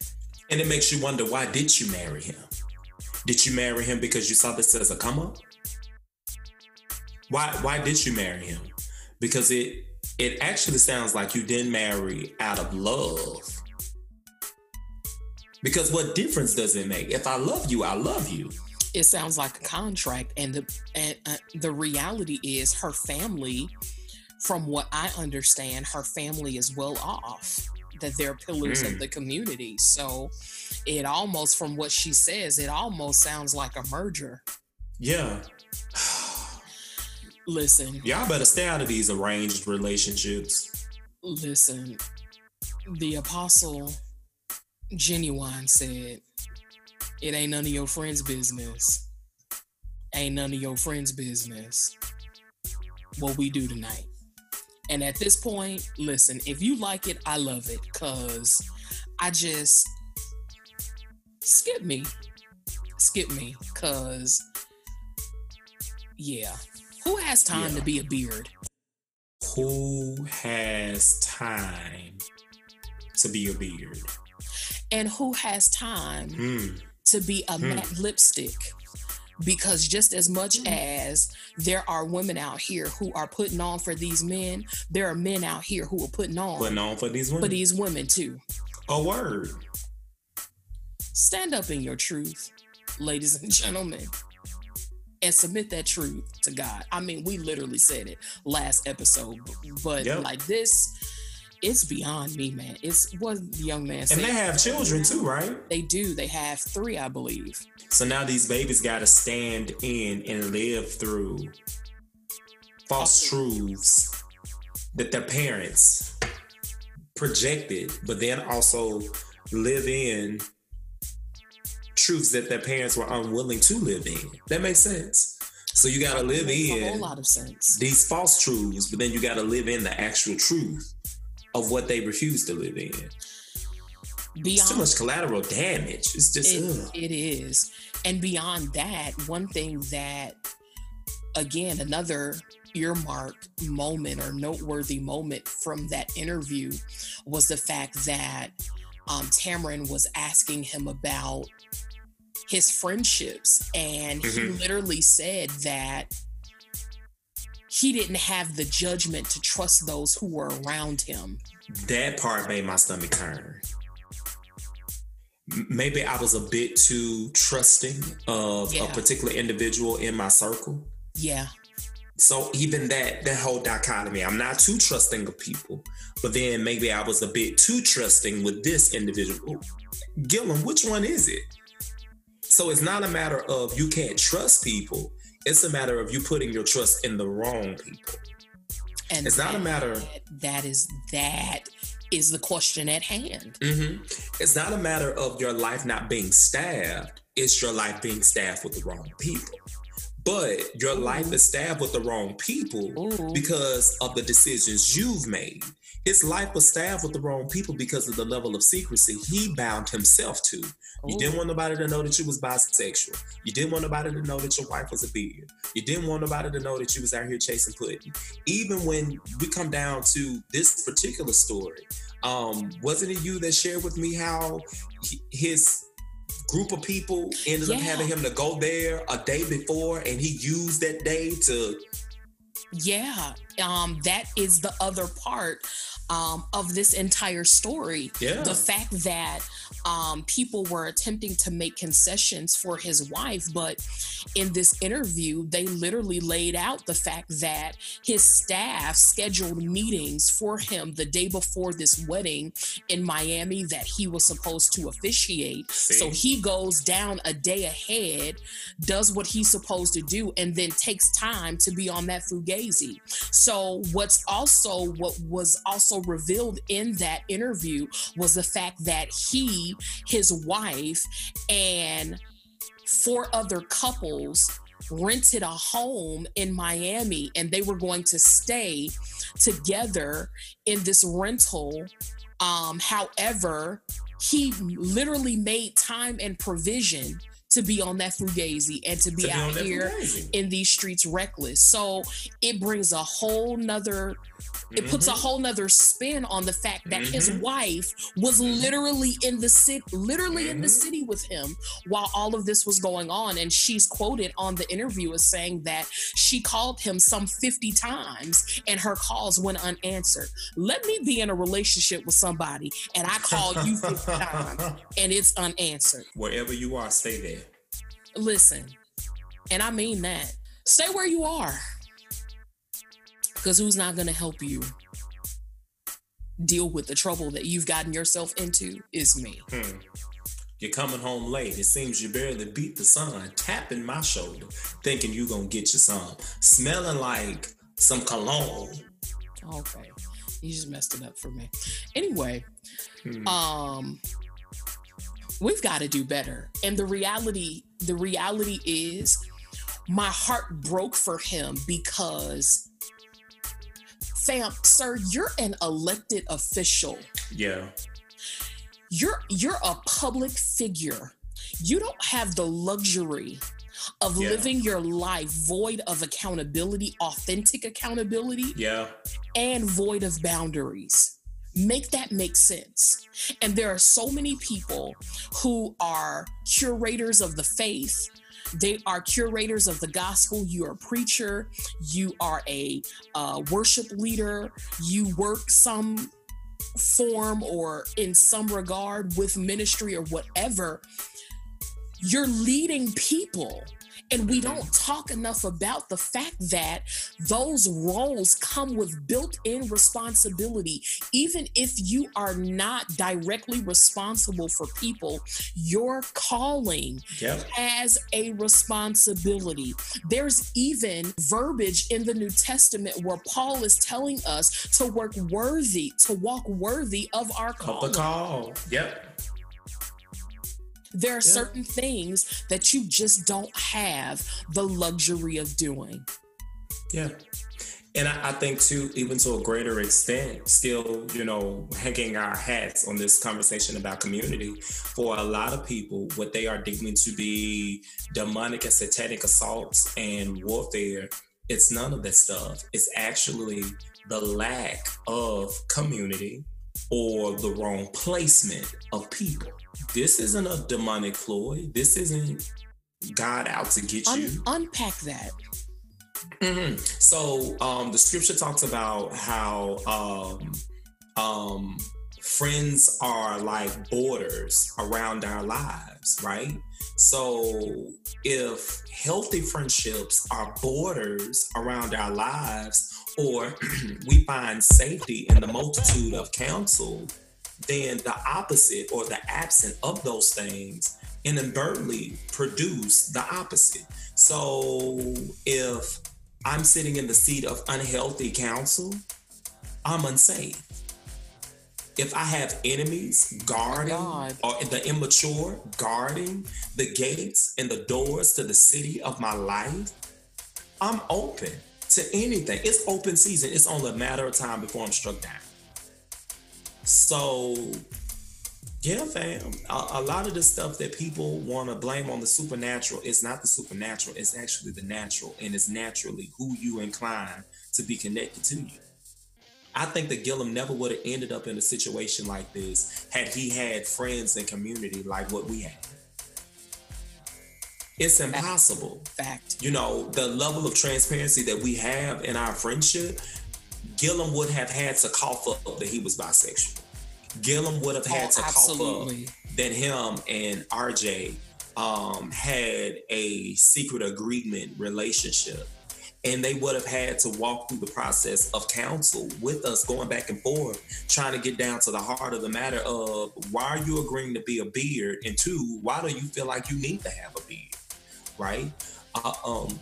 And it makes you wonder why did you marry him? Did you marry him because you saw this as a come up? Why why did you marry him? Because it it actually sounds like you didn't marry out of love. Because what difference does it make? If I love you, I love you. it sounds like a contract and the and uh, the reality is her family from what i understand her family is well off that they're pillars of Mm. the community so it almost from what she says it almost sounds like a merger Yeah. listen Y'all better stay out of these arranged relationships. listen the apostle Ginuwine said it ain't none of your friends business ain't none of your friends business what we do tonight and at this point listen if you like it i love it cuz i just skip me skip me cuz yeah who has time Yeah. to be a beard Who has time to be a beard? and who has time Hmm. to be a Hmm. matte lipstick because just as much mm. as there are women out here who are putting on for these men there are men out here who are putting on Putting on for these women. for these women too a word. stand up in your truth ladies and gentlemen and submit that truth to God. I mean, we literally said it last episode, but Yep. like this, it's beyond me, man. It's what the young man said. And they have children too, right? They do. They have three, I believe. So now these babies got to stand in and live through false truths that their parents projected, but then also live in truths that their parents were unwilling to live in. That makes sense. So you got to live Makes a whole in lot of sense. these false truths, but then you got to live in the actual truth of what they refuse to live in. It's too much collateral damage. It's just it, it is, and beyond that, one thing that, again, another earmark moment or noteworthy moment from that interview was the fact that um, Tamron was asking him about his friendships, and he Mhm. literally said that he didn't have the judgment to trust those who were around him. that part made my stomach turn. Maybe I was a bit too trusting of Yeah. a particular individual in my circle. Yeah, So even that that whole dichotomy, I'm not too trusting of people, but then maybe I was a bit too trusting with this individual. Gillum, which one is it? So it's not a matter of you can't trust people. It's a matter of you putting your trust in the wrong people. and It's not a matter- that- that is that is the question at hand. Mhm. It's not a matter of your life not being staffed, it's your life being staffed with the wrong people. But your life is staffed with the wrong people Ooh. because of the decisions you've made. His life was staffed with the wrong people because of the level of secrecy he bound himself to. You didn't want nobody to know that you was bisexual. You didn't want nobody to know that your wife was a beard. You didn't want nobody to know that you was out here chasing pudding. Even when we come down to this particular story, um, wasn't it you that shared with me how his group of people ended up having him to go there a day before and he used that day to Yeah, um, that is the other part um, of this entire story. Yeah. The fact that um, people were attempting to make concessions for his wife, but in this interview, they literally laid out the fact that his staff scheduled meetings for him the day before this wedding in Miami that he was supposed to officiate. So he goes down a day ahead, does what he's supposed to do, and then takes time to be on that fugazi. So what's also what was also revealed in that interview was the fact that he, his wife, and four other couples rented a home in Miami and they were going to stay together in this rental. Um, however, he literally made time and provision to be on that fugazi and to be to out that here in these streets reckless. So it brings a whole nother it puts a Mhm. whole nother spin on the fact that his Mhm. wife was literally in the city literally in the Mhm. city with him while all of this was going on and she's quoted on the interview as saying that she called him some 50 times and her calls went unanswered let me be in a relationship with somebody and i call you 50 times and it's unanswered Wherever you are, stay there. Listen and i mean that stay where you are because who's not going to help you deal with the trouble that you've gotten yourself into is me Hmm. You're coming home late. It seems you barely beat the sun. Tapping my shoulder, thinking you're gonna get you some. Smelling like some cologne. okay you just messed it up for me anyway Hmm. um we've got to do better and the reality the reality is my heart broke for him because fam sir you're an elected official Yeah. you're you're a public figure you don't have the luxury of Yeah. living your life void of accountability authentic accountability Yeah. and void of boundaries. Make that make sense. And there are so many people who are curators of the faith. They are curators of the gospel. You are a preacher. You are a uh, worship leader. You work some form or in some regard with ministry or whatever. You're leading people And we don't talk enough about the fact that those roles come with built in responsibility. Even if you are not directly responsible for people, your calling Yep. has a responsibility. There's even verbiage in the New Testament where Paul is telling us to work worthy, to walk worthy of our Of the call. Yep. There are certain things that you just don't have the luxury of doing. Yeah. And I, I think too, even to a greater extent, still, you know, hanging our hats on this conversation about community, for a lot of people, what they are deeming to be demonic and satanic assaults and warfare, it's none of that stuff. It's actually the lack of community or the wrong placement of people. This isn't a demonic ploy. This isn't God out to get Un- you. unpack that. Mhm. So um, the scripture talks about how um, um, friends are like borders around our lives, right? So if healthy friendships are borders around our lives, or we find safety in the multitude of counsel, then the opposite or the absent of those things inadvertently produce the opposite. So if I'm sitting in the seat of unhealthy counsel, I'm unsafe. If I have enemies guarding or the immature guarding the gates and the doors to the city of my life, I'm open to anything. It's open season. It's only a matter of time before I'm struck down. So, yeah, fam. A, a lot of the stuff that people want to blame on the supernatural, it's not the supernatural. It's actually the natural, and it's naturally who you incline to be connected to you. I think that Gillum never would have ended up in a situation like this had he had friends and community like what we had. It's impossible Fact. you know, the level of transparency that we have in our friendship, Gillum would have had to cough up that he was bisexual. Gillum would have had Oh, to absolutely. cough up that him and RJ um, had a secret agreement relationship. And they would have had to walk through the process of counsel with us, going back and forth, trying to get down to the heart of the matter of why are you agreeing to be a beard? And two, why do you feel like you need to have a beard? right? Uh, um,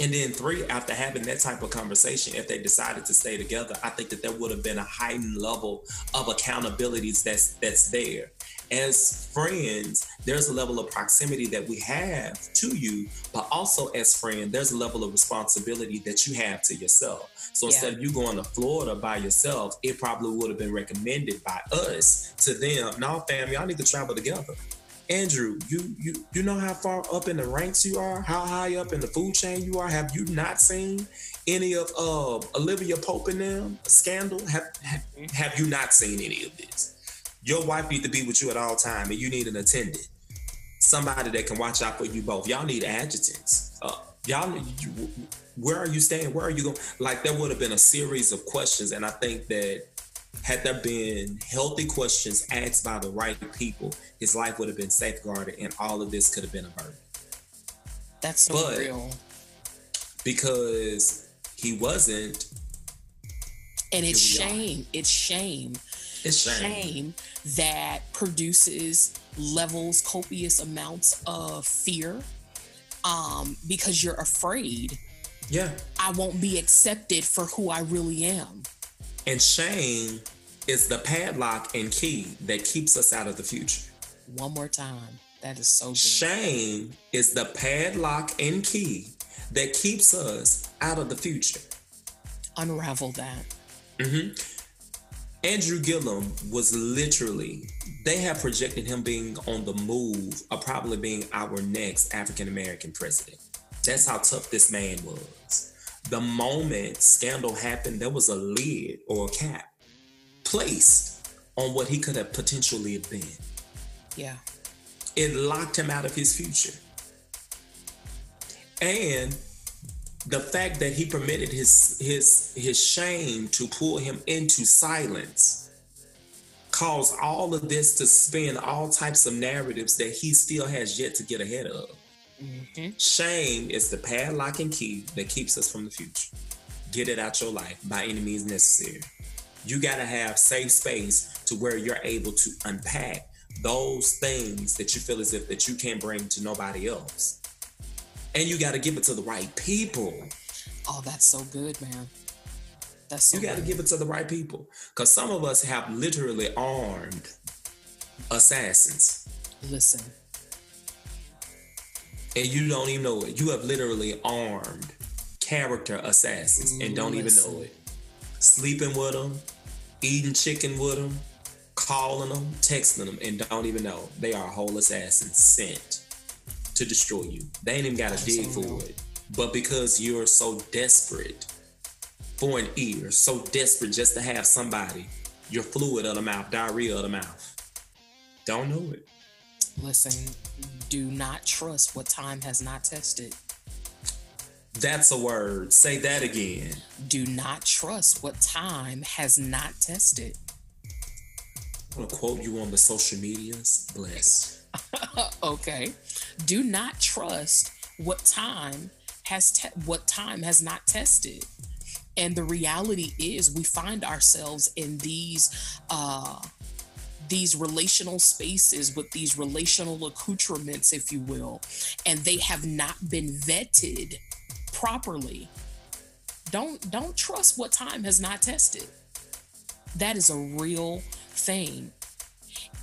and then three, after having that type of conversation, if they decided to stay together, I think that there would have been a heightened level of accountabilities that's that's there. As friends, there's a level of proximity that we have to you, but also as friend, there's a level of responsibility that you have to yourself. So Yeah. instead of you going to Florida by yourself, it probably would have been recommended by us to them. No, fam, y'all need to travel together. Andrew, you you you know how far up in the ranks you are, how high up in the food chain you are. Have you not seen any of uh, Olivia Pope and them scandal? Have, have have you not seen any of this? Your wife need to be with you at all time, and you need an attendant, somebody that can watch out for you both. Y'all need adjutants. Uh, y'all, you, where are you staying? Where are you going? Like there would have been a series of questions, and I think that had there been healthy questions asked by the right people, his life would have been safeguarded and all of this could have been averted. That's so But- real. Because he wasn't, And it's shame. It's shame. it's shame. Shame that produces levels, copious amounts of fear. Um, because you're afraid Yeah. I won't be accepted for who I really am. And shame is the padlock and key that keeps us out of the future. One more time. That is so good. Shame is the padlock and key that keeps us out of the future. Unravel that. Mm-hmm. Andrew Gillum was literally, they have projected him being on the move of probably being our next African American president. That's how tough this man was. The moment scandal happened, there was a lid or a cap placed on what he could have potentially been. Yeah. It locked him out of his future. And the fact that he permitted his his his shame to pull him into silence caused all of this to spin all types of narratives that he still has yet to get ahead of. Mhm. Shame is the padlock and key that keeps us from the future. Get it out your life by any means necessary. You got to have safe space to where you're able to unpack those things that you feel as if that you can't bring to nobody else. And you got to give it to the right people. Oh, that's so good, man. That's so You got to give it to the right people. Because some of us have literally armed assassins. Listen, and you don't even know it. You have literally armed character assassins and don't even know it. Sleeping with them, eating chicken with them, calling them, texting them, and don't even know they are whole assassins sent to destroy you. They ain't even got to dig for it. But because you're so desperate for an ear, so desperate just to have somebody, your fluid of the mouth, diarrhea of the mouth. Don't know it. Listen. Do not trust what time has not tested. That's a word. Say that again. Do not trust what time has not tested. I'm gonna quote you on the social medias. Bless. okay. Do not trust what time has te- what time has not tested. And the reality is we find ourselves in these uh these relational spaces with these relational accoutrements if you will and they have not been vetted properly don't don't trust what time has not tested. That is a real thing.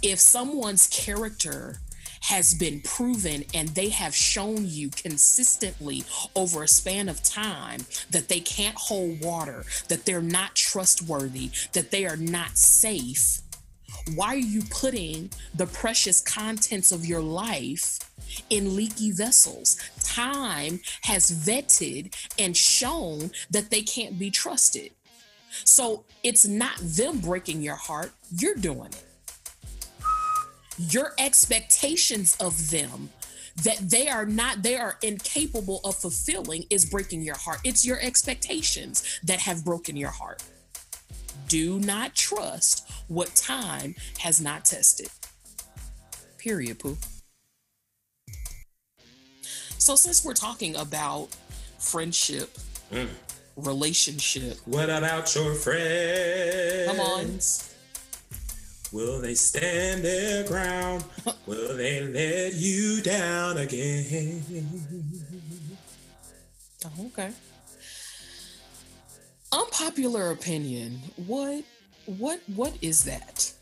If someone's character has been proven and they have shown you consistently over a span of time that they can't hold water, that they're not trustworthy, that they are not safe, why are you putting the precious contents of your life in leaky vessels? Time has vetted and shown that they can't be trusted. So it's not them breaking your heart, you're doing it your expectations of them that they are not they are incapable of fulfilling is breaking your heart it's your expectations that have broken your heart do not trust what time has not tested period poo so since we're talking about friendship mm. relationship What about your friends? Come on. Will they stand their ground? Will they let you down again? Oh, okay. Unpopular opinion. What what what is that?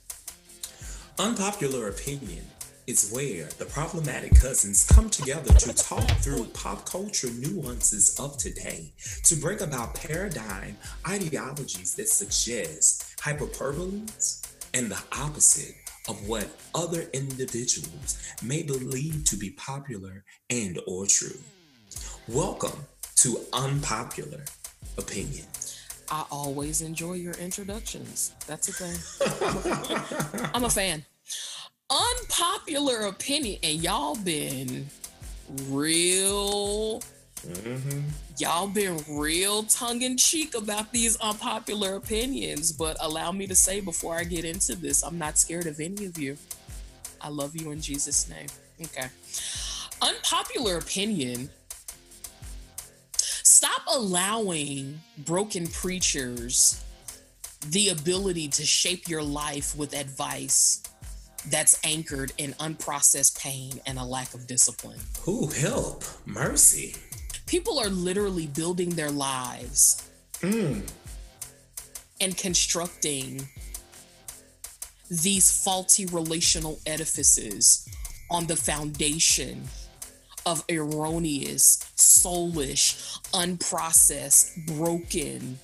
Unpopular opinion is where the problematic cousins come together to talk through pop culture nuances of today to bring about paradigm ideologies that suggest hyperboles and the opposite of what other individuals may believe to be popular and or true. Welcome to Unpopular Opinion. I always enjoy your introductions. That's a thing. I'm a fan. Unpopular opinion, and y'all been real. Mm-hmm. Y'all been real tongue in cheek about these unpopular opinions, but allow me to say before I get into this, I'm not scared of any of you. I love you in Jesus' name. Okay. Unpopular opinion. Stop allowing broken preachers the ability to shape your life with advice that's anchored in unprocessed pain and a lack of discipline. Who help? Mercy. People are literally building their lives mm. and constructing these faulty relational edifices on the foundation of erroneous, soulish, unprocessed, broken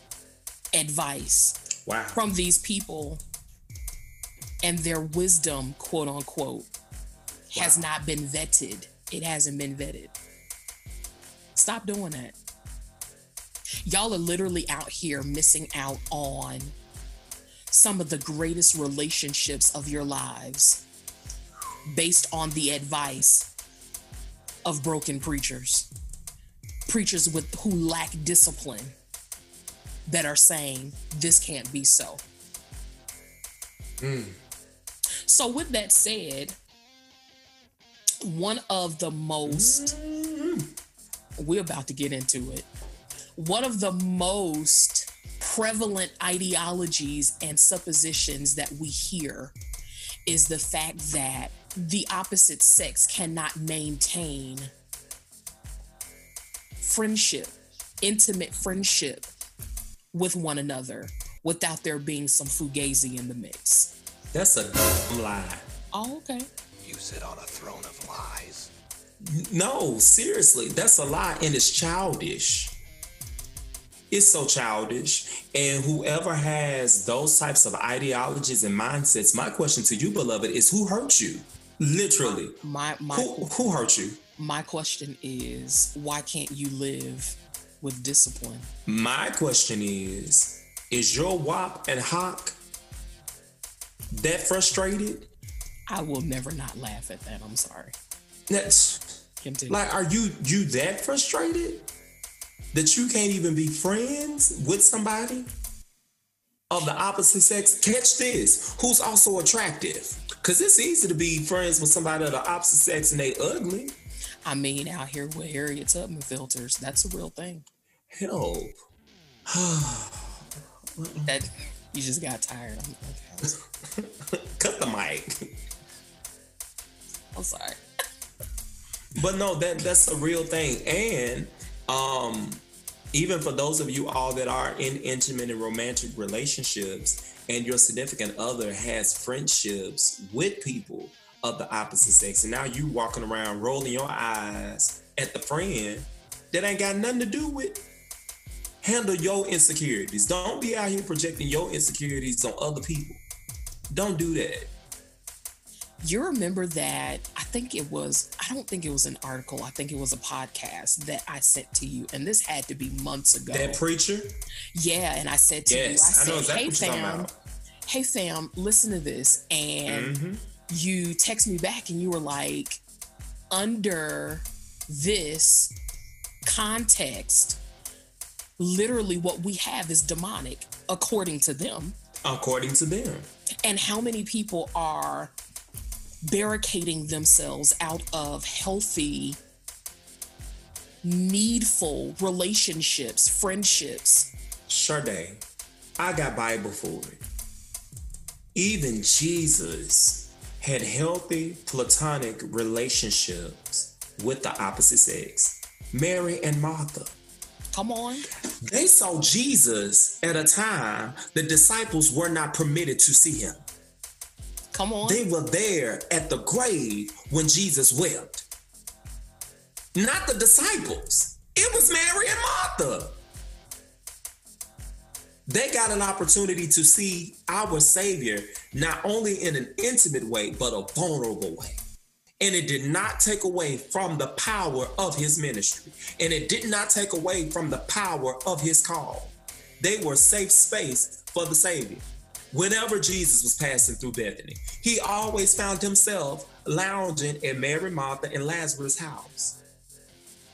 advice Wow. from these people and their wisdom, quote unquote, has not been vetted. It hasn't been vetted. Stop doing that. Y'all are literally out here missing out on some of the greatest relationships of your lives based on the advice of broken preachers. Preachers with who lack discipline that are saying this can't be so. Hmm. So with that said, one of the most hmm. we're about to get into it one of the most prevalent ideologies and suppositions that we hear is the fact that the opposite sex cannot maintain friendship intimate friendship with one another without there being some fugazi in the mix That's a lie. oh okay You sit on a throne of lies. No, seriously, that's a lie and it's childish. It's so childish. And whoever has those types of ideologies and mindsets, my question to you, beloved, is who hurt you? Literally. my my Who who hurt you? my question is why can't you live with discipline My question is, is your WAP and Hawk that frustrated? i will never not laugh at that i'm sorry That's continue like, are you you that frustrated that you can't even be friends with somebody of the opposite sex? Catch this, who's also attractive? Because it's easy to be friends with somebody of the opposite sex and they ugly. i mean out here with harriet tubman filters that's a real thing Help. that you just got tired. Cut the mic. I'm sorry But no, that that's a real thing. And um even for those of you all that are in intimate and romantic relationships and your significant other has friendships with people of the opposite sex and now you walking around rolling your eyes at the friend that ain't got nothing to do with handle your insecurities. Don't be out here projecting your insecurities on other people. Don't do that. You remember that i think it was i don't think it was an article i think it was a podcast that i sent to you and this had to be months ago. That preacher? Yeah and i said to you i yes i, know said exactly hey fam hey fam listen to this and Mhm. you text me back and you were like under this context literally what we have is demonic according to them according to them and how many people are barricading themselves out of healthy needful relationships friendships Sade, I got Bible for it. Even Jesus had healthy platonic relationships with the opposite sex. Mary and Martha. come on They saw Jesus at a time the disciples were not permitted to see him. come on They were there at the grave when Jesus wept. Not the disciples. It was Mary and Martha. They got an opportunity to see our Savior not only in an intimate way, but a vulnerable way. And it did not take away from the power of his ministry. And it did not take away from the power of his call. They were safe space for the Savior. Whenever Jesus was passing through Bethany, he always found himself lounging at Mary, Martha, and Lazarus' house.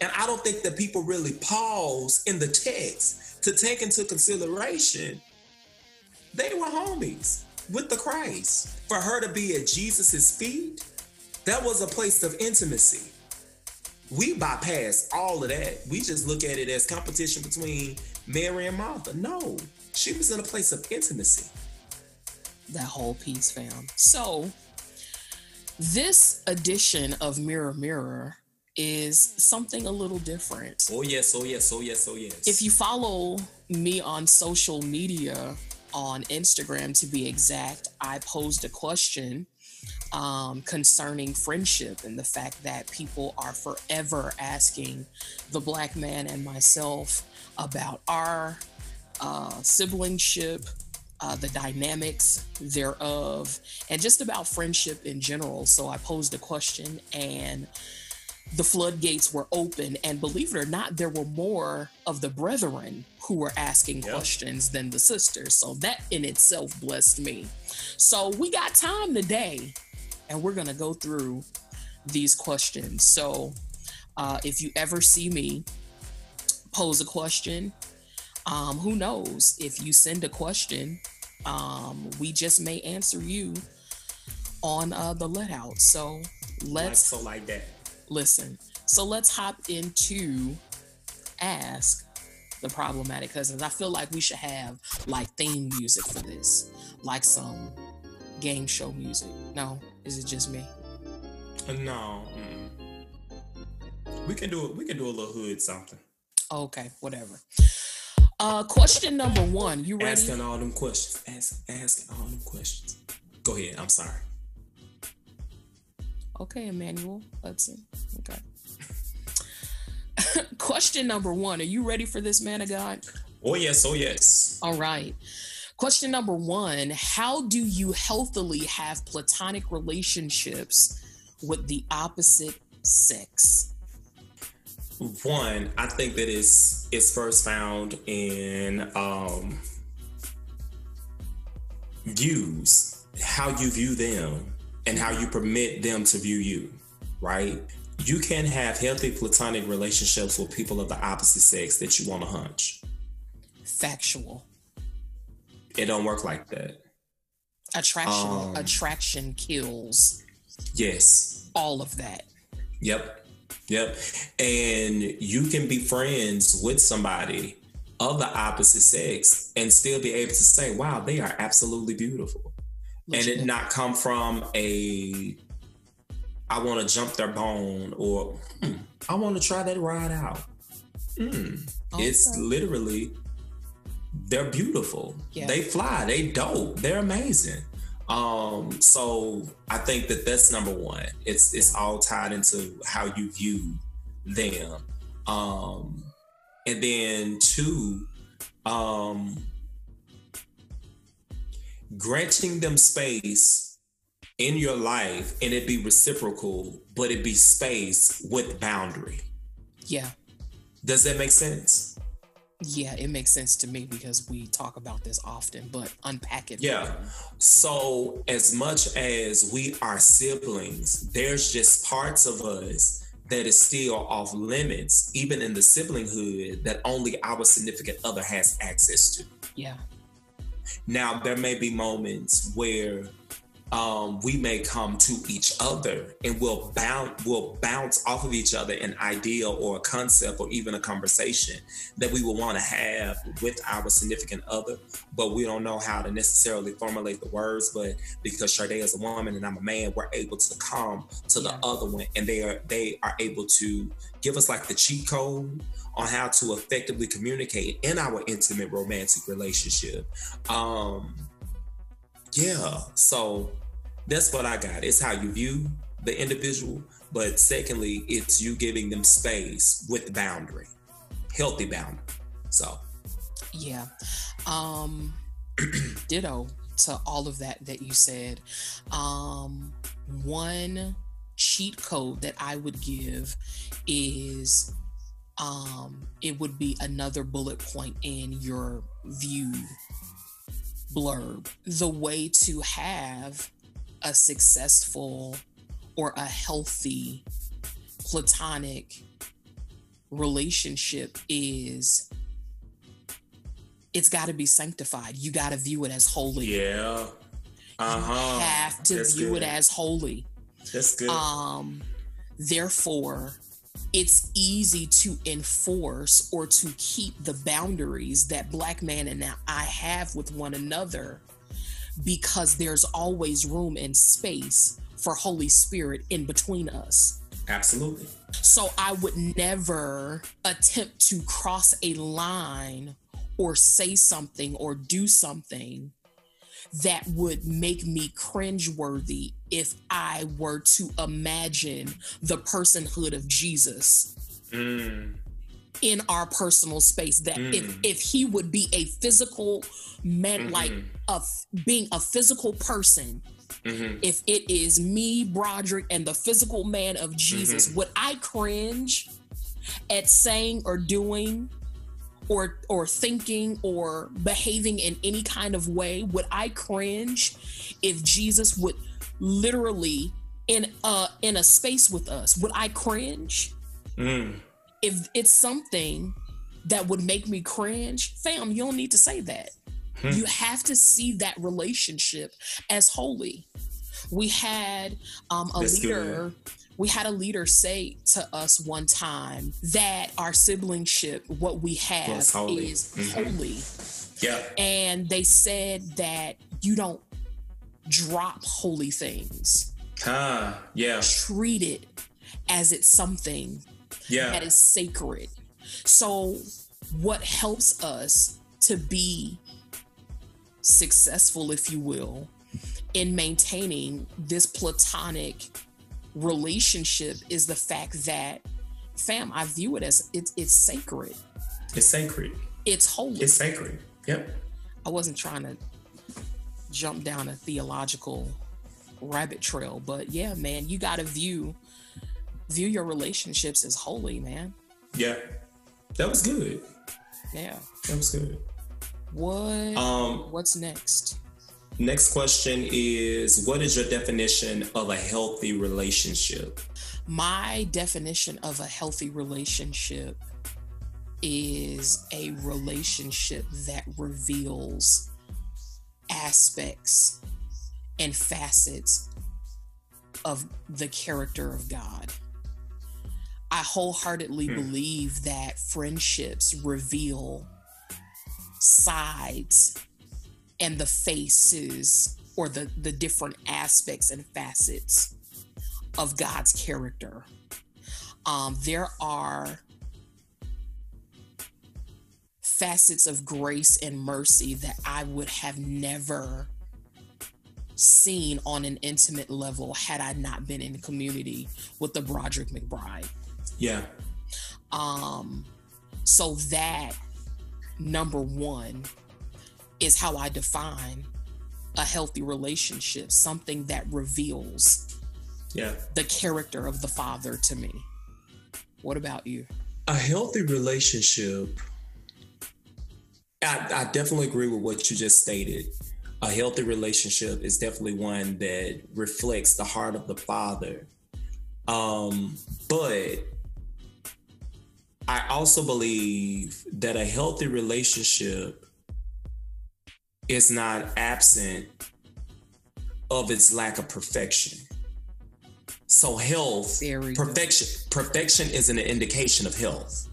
And I don't think that people really pause in the text to take into consideration they were homies with the Christ. For her to be at Jesus' feet, that was a place of intimacy. We bypass all of that. We just look at it as competition between Mary and Martha. No, she was in a place of intimacy. that whole piece fam so this edition of mirror mirror is something a little different Oh yes, oh yes, oh yes, oh yes. if you follow me on social media on instagram to be exact i posed a question um, concerning friendship and the fact that people are forever asking the black man and myself about our uh, siblingship uh, the dynamics thereof and just about friendship in general so i posed a question and the floodgates were open. And believe it or not there were more of the brethren who were asking Yeah. questions than the sisters. So that in itself blessed me. So we got time today and we're going to go through these questions. So uh, if you ever see me pose a question um, who knows? If you send a question um, we just may answer you on uh, the let out. So let's like so like that. Listen. So let's hop into ask the problematic cousins. I feel like we should have like theme music for this, like some game show music. No, is it just me? No. mm. We can do it. We can do a little hood something. Okay, whatever. Uh, question number one. You ready? Asking all them questions. Ask, asking all them questions. Go ahead. I'm sorry. Okay, Emmanuel Hudson. Okay. question number one. Are you ready for this, man of God? Oh yes. Oh yes. All right. Question number one How do you healthily have platonic relationships with the opposite sex? One, I think that it's it's first found in um views, how you view them, and how you permit them to view you. Right? You can have healthy platonic relationships with people of the opposite sex that you want to hunch. Factual. It don't work like that. Attraction Um. attraction kills Yes. all of that. Yep. Yep. And you can be friends with somebody of the opposite sex and still be able to say, wow, they are absolutely beautiful. And it not come from a, I want to jump their bone or "Hmm, I want to try that ride out. Mm. It's literally, they're beautiful. Yeah. They fly. They dope. They're amazing. Um, so I think that that's number one. It's it's all tied into how you view them. Um, and then two, um, granting them space in your life and it be reciprocal, but it be space with boundary. Yeah. Does that make sense? Yeah, it makes sense to me because we talk about this often, but unpack it. Yeah. So, as much as we are siblings, there's just parts of us that is still off limits, even in the siblinghood, that only our significant other has access to. Yeah. Now, there may be moments where um, we may come to each other and we'll bounce, we'll bounce off of each other an idea or a concept or even a conversation that we will want to have with our significant other, but we don't know how to necessarily formulate the words. But because Sade is a woman and I'm a man, we're able to come to the Yeah. other one, and they are they are able to give us like the cheat code on how to effectively communicate in our intimate romantic relationship. Um, yeah, so that's what I got. It's how you view the individual, but secondly, it's you giving them space with boundary, healthy boundary. So, Yeah. Um ditto to all of that that you said. Um one cheat code that I would give is um it would be another bullet point in your view blurb. The way to have a successful or a healthy platonic relationship is it's got to be sanctified. You got to view it as holy. yeah. Uh huh. You have to view it as holy. That's good. Um, therefore, it's easy to enforce or to keep the boundaries that Black man and I have with one another because there's always room and space for Holy Spirit in between us. Absolutely. So I would never attempt to cross a line or say something or do something that would make me cringeworthy if I were to imagine the personhood of Jesus Mm, in our personal space. That if Mm. if he would be a physical man, like Mhm. a being a physical person, mhm. if it is me, Broderick, and the physical man of Jesus, would I cringe at saying or doing or or thinking or behaving in any kind of way? Would I cringe if Jesus would literally in a in a space with us? Would I cringe? Mm. If it's something that would make me cringe, fam, you don't need to say that. Hmm. You have to see that relationship as holy. We had um, a That's leader. We had a leader say to us one time that our siblingship, what we have, Was holy. is Mhm. holy. Yeah. And they said that you don't drop holy things. Ah, yeah. Treat it as it's something Yeah. that is sacred. So, what helps us to be successful, if you will, in maintaining this platonic relationship is the fact that, fam, I view it as it's it's sacred. It's sacred. It's holy. It's sacred. Yep. I wasn't trying to jump down a theological rabbit trail, but yeah, man, you gotta view view your relationships as holy, man. Yeah. That was good. Yeah. That was good. What Um, what's next? Next question is what is your definition of a healthy relationship? My definition of a healthy relationship is a relationship that reveals aspects and facets of the character of God. I wholeheartedly Hmm. believe that friendships reveal sides and the faces or the, the different aspects and facets of God's character. Um, there are facets of grace and mercy that I would have never seen on an intimate level had I not been in community with the Broderick McBride. Yeah. Um, so that number one is how I define a healthy relationship, something that reveals Yeah. the character of the father to me. What about you? A healthy relationship. I, I definitely agree with what you just stated. A healthy relationship is definitely one that reflects the heart of the father. Um, but I also believe that a healthy relationship is not absent of its lack of perfection. So health, perfection, perfection is an indication of health.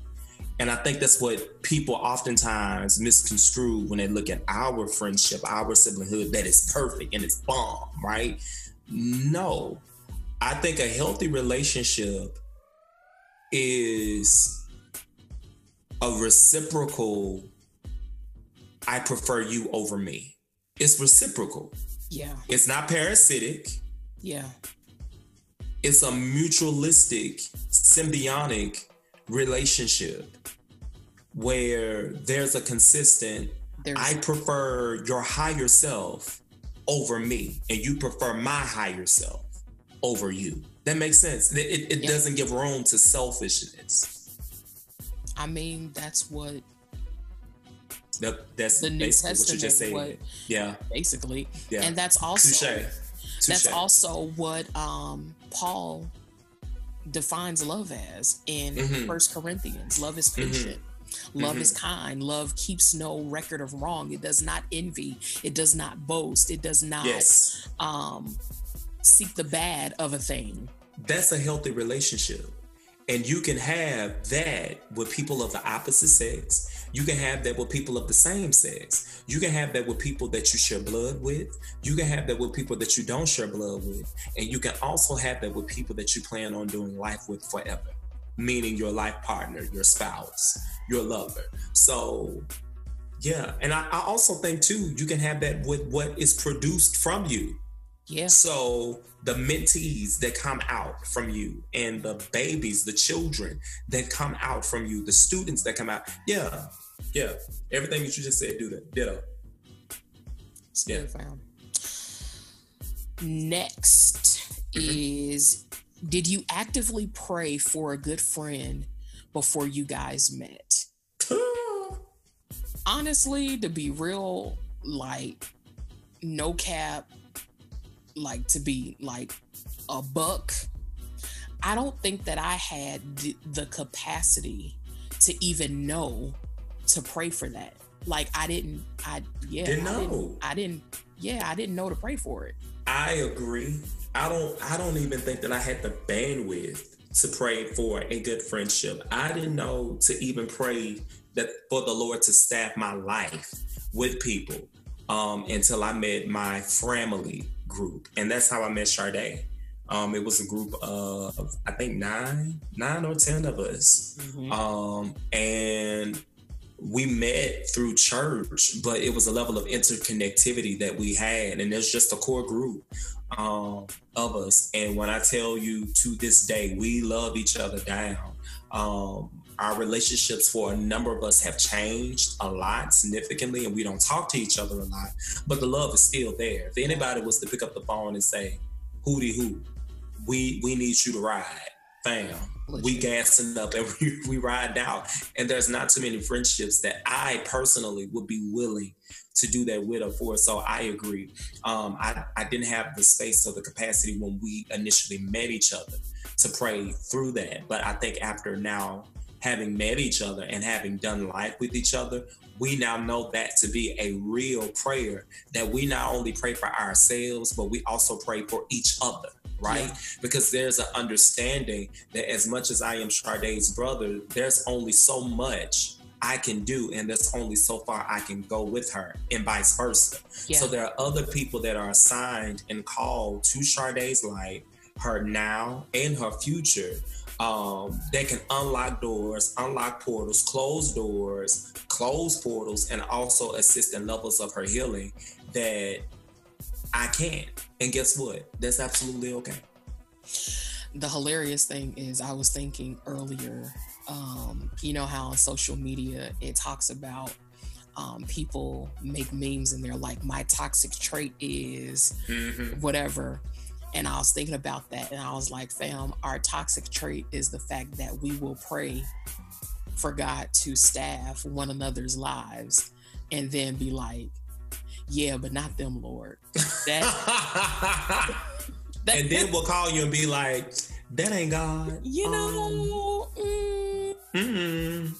And I think that's what people oftentimes misconstrue when they look at our friendship, our siblinghood, that is perfect and it's bomb, right? No. I think a healthy relationship is a reciprocal, I prefer you over me. It's reciprocal. Yeah, It's not parasitic. yeah, It's a mutualistic, symbiotic relationship where there's a consistent, there's I prefer your higher self over me, and you prefer my higher self over you. That makes sense. It, it, it Yeah. doesn't give room to selfishness. I mean, that's what That, that's The New basically what you just. Testament, what- yeah, basically, yeah. and that's also Touche. that's also what um Paul defines love as in Mhm. First Corinthians. Love is Mhm. patient. Love Mhm. is kind. Love keeps no record of wrong. It does not envy. It does not boast. It does not Yes. um seek the bad of a thing. that's a healthy relationship. And you can have that with people of the opposite sex. You can have that with people of the same sex. You can have that with people that you share blood with. You can have that with people that you don't share blood with. And you can also have that with people that you plan on doing life with forever, meaning your life partner, your spouse, your lover. So, yeah. And I, I also think, too, you can have that with what is produced from you. Yeah. So the mentees that come out from you and the babies, the children that come out from you, the students that come out. Yeah. Yeah. Everything that you just said, do that. Ditto. Yeah. Next Mm-hmm. is Did you actively pray for a good friend before you guys met? Honestly, to be real, like, no cap, like, to be like a buck, I don't think that I had the, the capacity to even know to pray for that. Like, I didn't, I, yeah, Didn't I know. I didn't, yeah, I didn't know to pray for it. I, agree. I don't I don't even think that I had the bandwidth to pray for a good friendship. I didn't know to even pray that for the Lord to staff my life with people um, until I met my family group, and that's how I met Sade. Um, it was a group of I think nine, nine or ten of us, Mhm. um, and we met through church, but it was a level of interconnectivity that we had, and there's just a core group um, of us. And when I tell you to this day, we love each other down. Um, our relationships for a number of us have changed a lot significantly, and we don't talk to each other a lot, but the love is still there. If anybody was to pick up the phone and say, "Hootie hoo," we we need you to ride, fam. We gassing up and we, we ride out. And there's not too many friendships that I personally would be willing to do that with or for. So I agree. Um, I, I didn't have the space or the capacity when we initially met each other to pray through that. But I think after now having met each other and having done life with each other, we now know that to be a real prayer that we not only pray for ourselves, but we also pray for each other, right? Yeah. Because there's an understanding that as much as I am Sade's brother, there's only so much I can do, and there's only so far I can go with her, and vice versa. Yeah. So there are other people that are assigned and called to Sade's life, her now and her future. Um, they can unlock doors, unlock portals, close doors, close portals, and also assist in levels of her healing that I can't. And guess what? That's absolutely okay. the hilarious thing is I was thinking earlier, um, you know how on social media it talks about um, people make memes and they're like, my toxic trait is whatever. And I was thinking about that and I was like, fam, our toxic trait is the fact that we will pray for God to staff one another's lives and then be like, yeah, but not them, Lord. That, that and then we'll call you and be like, that ain't God. you Um, know, mm, Mm-mm.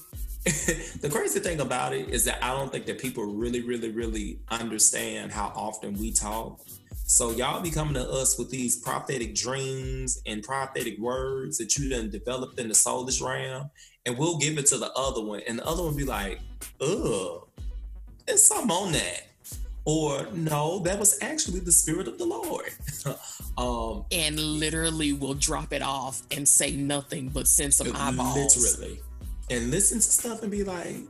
the crazy thing about it is that I don't think that people really, really, really understand how often we talk. So y'all be coming to us with these prophetic dreams and prophetic words that you done developed in the soulish realm, and we'll give it to the other one, and the other one be like, "Ugh, it's something on that," or "No, that was actually the spirit of the Lord." um, and literally will drop it off and say nothing but send some eyeballs. literally, and listen to stuff and be like,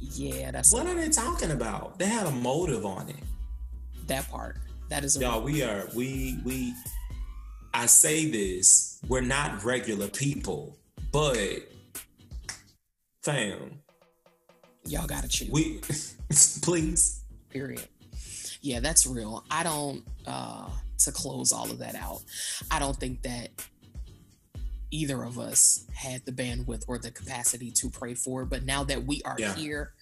Yeah, that's What are they talking about? They had a motive on it. that part. That is Y'all, we are we we I say this, we're not regular people, but fam, y'all gotta choose. we please. period. Yeah, that's real. I don't uh to close all of that out. I don't think that either of us had the bandwidth or the capacity to pray for, but now that we are Yeah. here,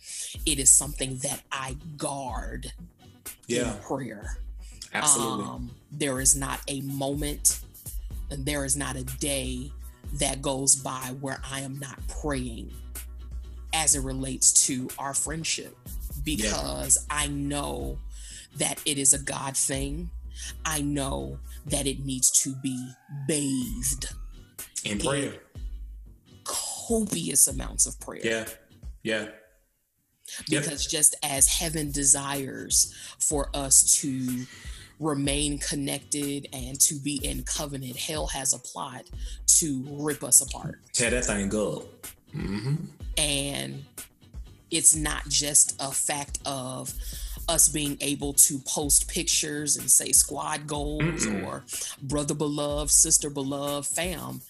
it is something that I guard Yeah, in prayer. absolutely. Um, there is not a moment and there is not a day that goes by where I am not praying as it relates to our friendship because I know that it is a God thing. I know that it needs to be bathed In prayer. copious amounts of prayer. Yeah. Yeah. Yep. because just as heaven desires for us to remain connected and to be in covenant, hell has a plot to rip us apart. Tear that thing up. Mm-hmm. And it's not just a fact of us being able to post pictures and say squad goals Mm-mm. or brother beloved, sister beloved, fam.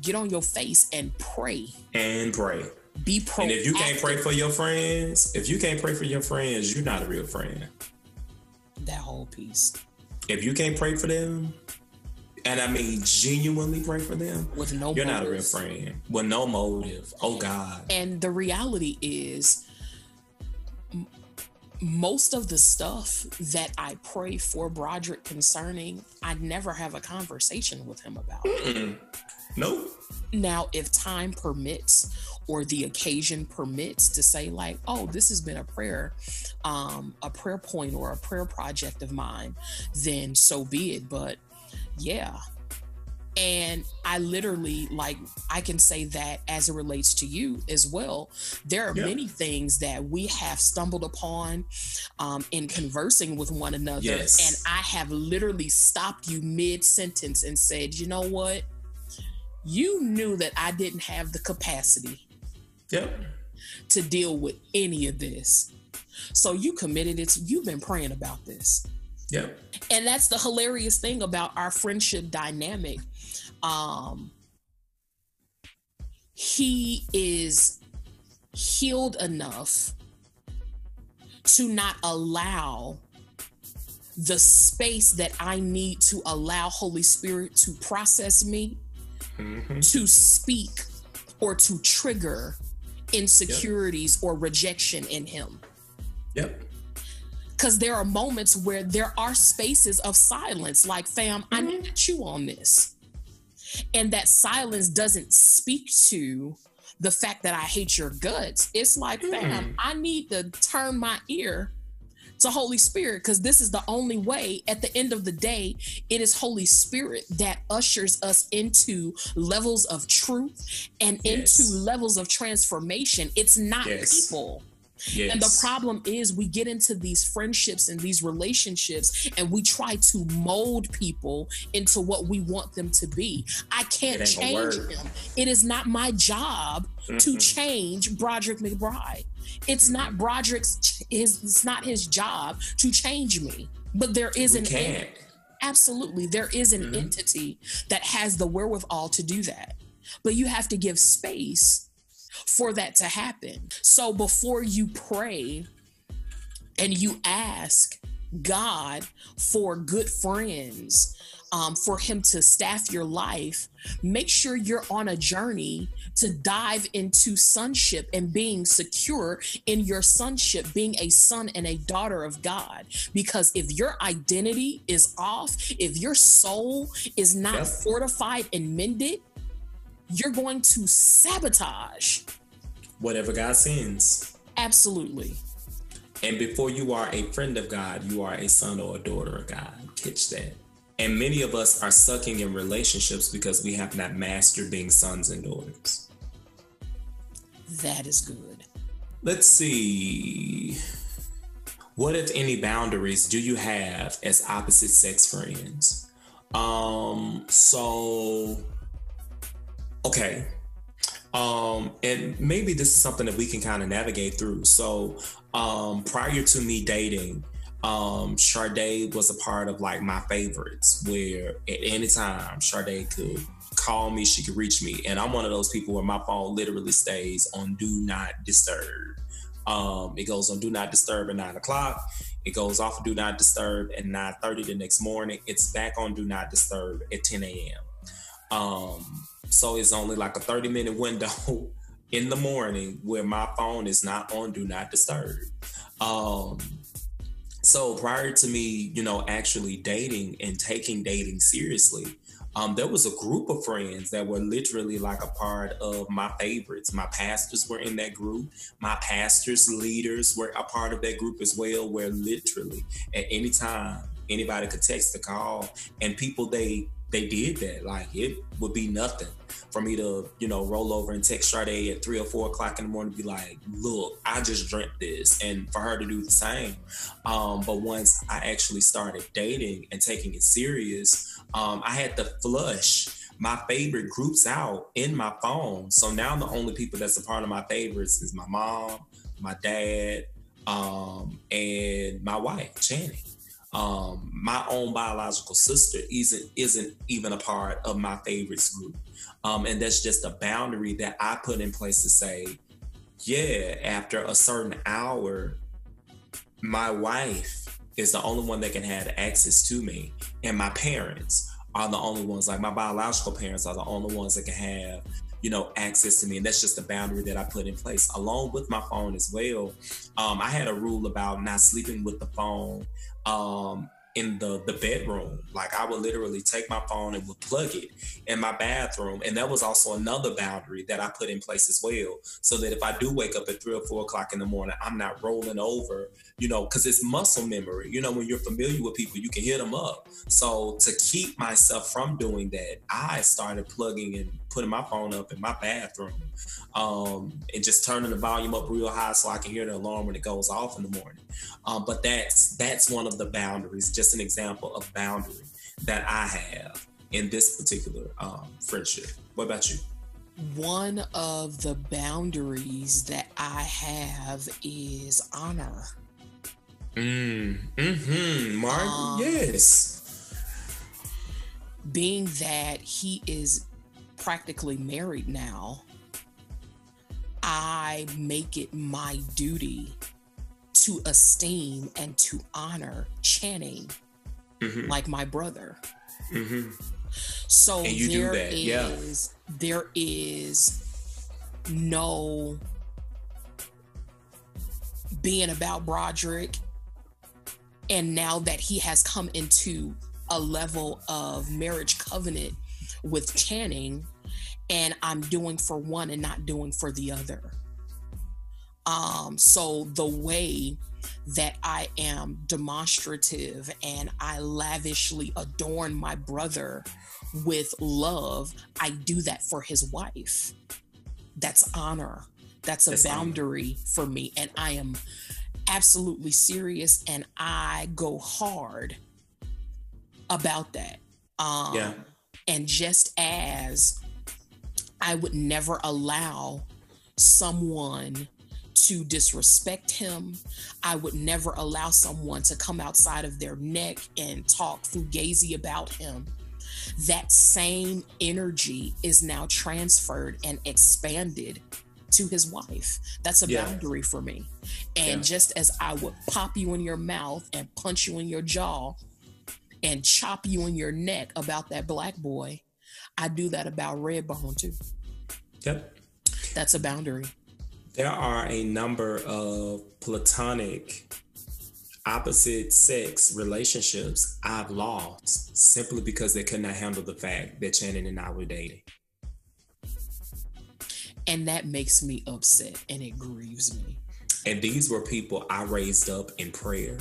Get on your face and pray. And pray. Be proactive. And if you can't pray for your friends, if you can't pray for your friends, you're not a real friend. that whole piece If you can't pray for them, and I mean genuinely pray for them, with no you're not a real friend with no motive. Oh God. And the reality is, most of the stuff that I pray for Broderick concerning, I never have a conversation with him about. Mm-mm. Nope. Now, if time permits or the occasion permits to say, like, oh, this has been a prayer um, a prayer point or a prayer project of mine, then so be it. But yeah. And I literally, like, I can say that as it relates to you as well. There are many things that we have stumbled upon um, in conversing with one another. Yes. And I have literally stopped you mid sentence and said, you know what? You knew that I didn't have the capacity Yep. to deal with any of this. So you committed it. You've been praying about this. Yep. And that's the hilarious thing about our friendship dynamic. Um he is healed enough to not allow the space that I need to allow Holy Spirit to process me, hmm to speak, or to trigger insecurities or rejection in him. Yep. because there are moments where there are spaces of silence like fam i need to chew on this and that silence doesn't speak to the fact that i hate your guts. It's like hmm. fam i need to turn my ear to holy spirit because this is the only way. At the end of the day it is holy spirit that ushers us into levels of truth and Yes. into levels of transformation. It's not Yes. people Yes. and the problem is we get into these friendships and these relationships and we try to mold people into what we want them to be. I can't It ain't gonna change them. It is not my job to Mm-mm. change Broderick McBride. It's not Broderick's his it's not his job to change me. But there is we an can't. absolutely there is an Mhm. entity that has the wherewithal to do that but you have to give space for that to happen so before you pray and you ask god for good friends um, for him to staff your life make sure you're on a journey to dive into sonship and being secure in your sonship being a son and a daughter of god because if your identity is off if your soul is not Yep. fortified and mended you're going to sabotage Whatever God sends. absolutely And before you are a friend of God, you are a son or a daughter of God. Catch that. And many of us are sucking in relationships because we have not mastered being sons and daughters. that is good Let's see. What, if any, boundaries do you have as opposite sex friends? Um, so, okay. Um, and maybe this is something that we can kind of navigate through. So, um, prior to me dating, um, was a part of like my favorites where at any time Sade could call me, she could reach me. And I'm one of those people where my phone literally stays on do not disturb. Um, it goes on do not disturb at nine o'clock. It goes off of do not disturb at 9:30 the next morning. It's back on do not disturb at 10 a.m. Um, so it's only like a 30 minute window in the morning where my phone is not on do not disturb. Um, so prior to me, you know, actually dating and taking dating seriously, um, there was a group of friends that were literally like a part of my favorites. My pastors were in that group. My pastors' leaders were a part of that group as well, where literally at any time anybody could text or call, and people they they did that. Like it would be nothing for me to, you know, roll over and text Sade at three or four o'clock in the morning, be like, "Look, I just dreamt this," and for her to do the same. Um, but once I actually started dating and taking it serious, um, I had to flush my favorite groups out in my phone. So now the only people that's a part of my favorites is my mom, my dad, um, and my wife, Channing. Um, my own biological sister isn't isn't even a part of my favorites group. Um, and that's just a boundary that I put in place to say, yeah, after a certain hour, my wife is the only one that can have access to me, and my parents are the only ones. Like my biological parents are the only ones that can have, you know, access to me, and that's just a boundary that I put in place, along with my phone as well. Um, I had a rule about not sleeping with the phone. Um, in the the bedroom. Like I would literally take my phone and would plug it in my bathroom. And that was also another boundary that I put in place as well. So that if I do wake up at three or four o'clock in the morning, I'm not rolling over you know, because it's muscle memory. You know, when you're familiar with people, you can hit them up. So to keep myself from doing that, I started plugging and putting my phone up in my bathroom um, and just turning the volume up real high so I can hear the alarm when it goes off in the morning. Um, but that's that's one of the boundaries, just an example of boundary that I have in this particular um, friendship. What about you? One of the boundaries that I have is honor. Mm, hmm Martin, um, yes. Being that he is practically married now, I make it my duty to esteem and to honor Channing mm-hmm. like my brother. Mm-hmm. So there is yeah. there is no being about Broderick. And now that he has come into a level of marriage covenant with Channing, and I'm doing for one and not doing for the other. Um, so the way that I am demonstrative and I lavishly adorn my brother with love, I do that for his wife. That's honor. That's a That's boundary honor. for me. And I am absolutely serious and I go hard about that. Um, yeah. And just as I would never allow someone to disrespect him. I would never allow someone to come outside of their neck and talk fugazi about him. That same energy is now transferred and expanded to his wife. That's a yeah. boundary for me. And yeah. just as I would pop you in your mouth and punch you in your jaw and chop you in your neck about that black boy, I do that about Redbone too. Yep. That's a boundary. There are a number of platonic opposite sex relationships I've lost simply because they could not handle the fact that Channing and I were dating. And that makes me upset and it grieves me. And these were people I raised up in prayer.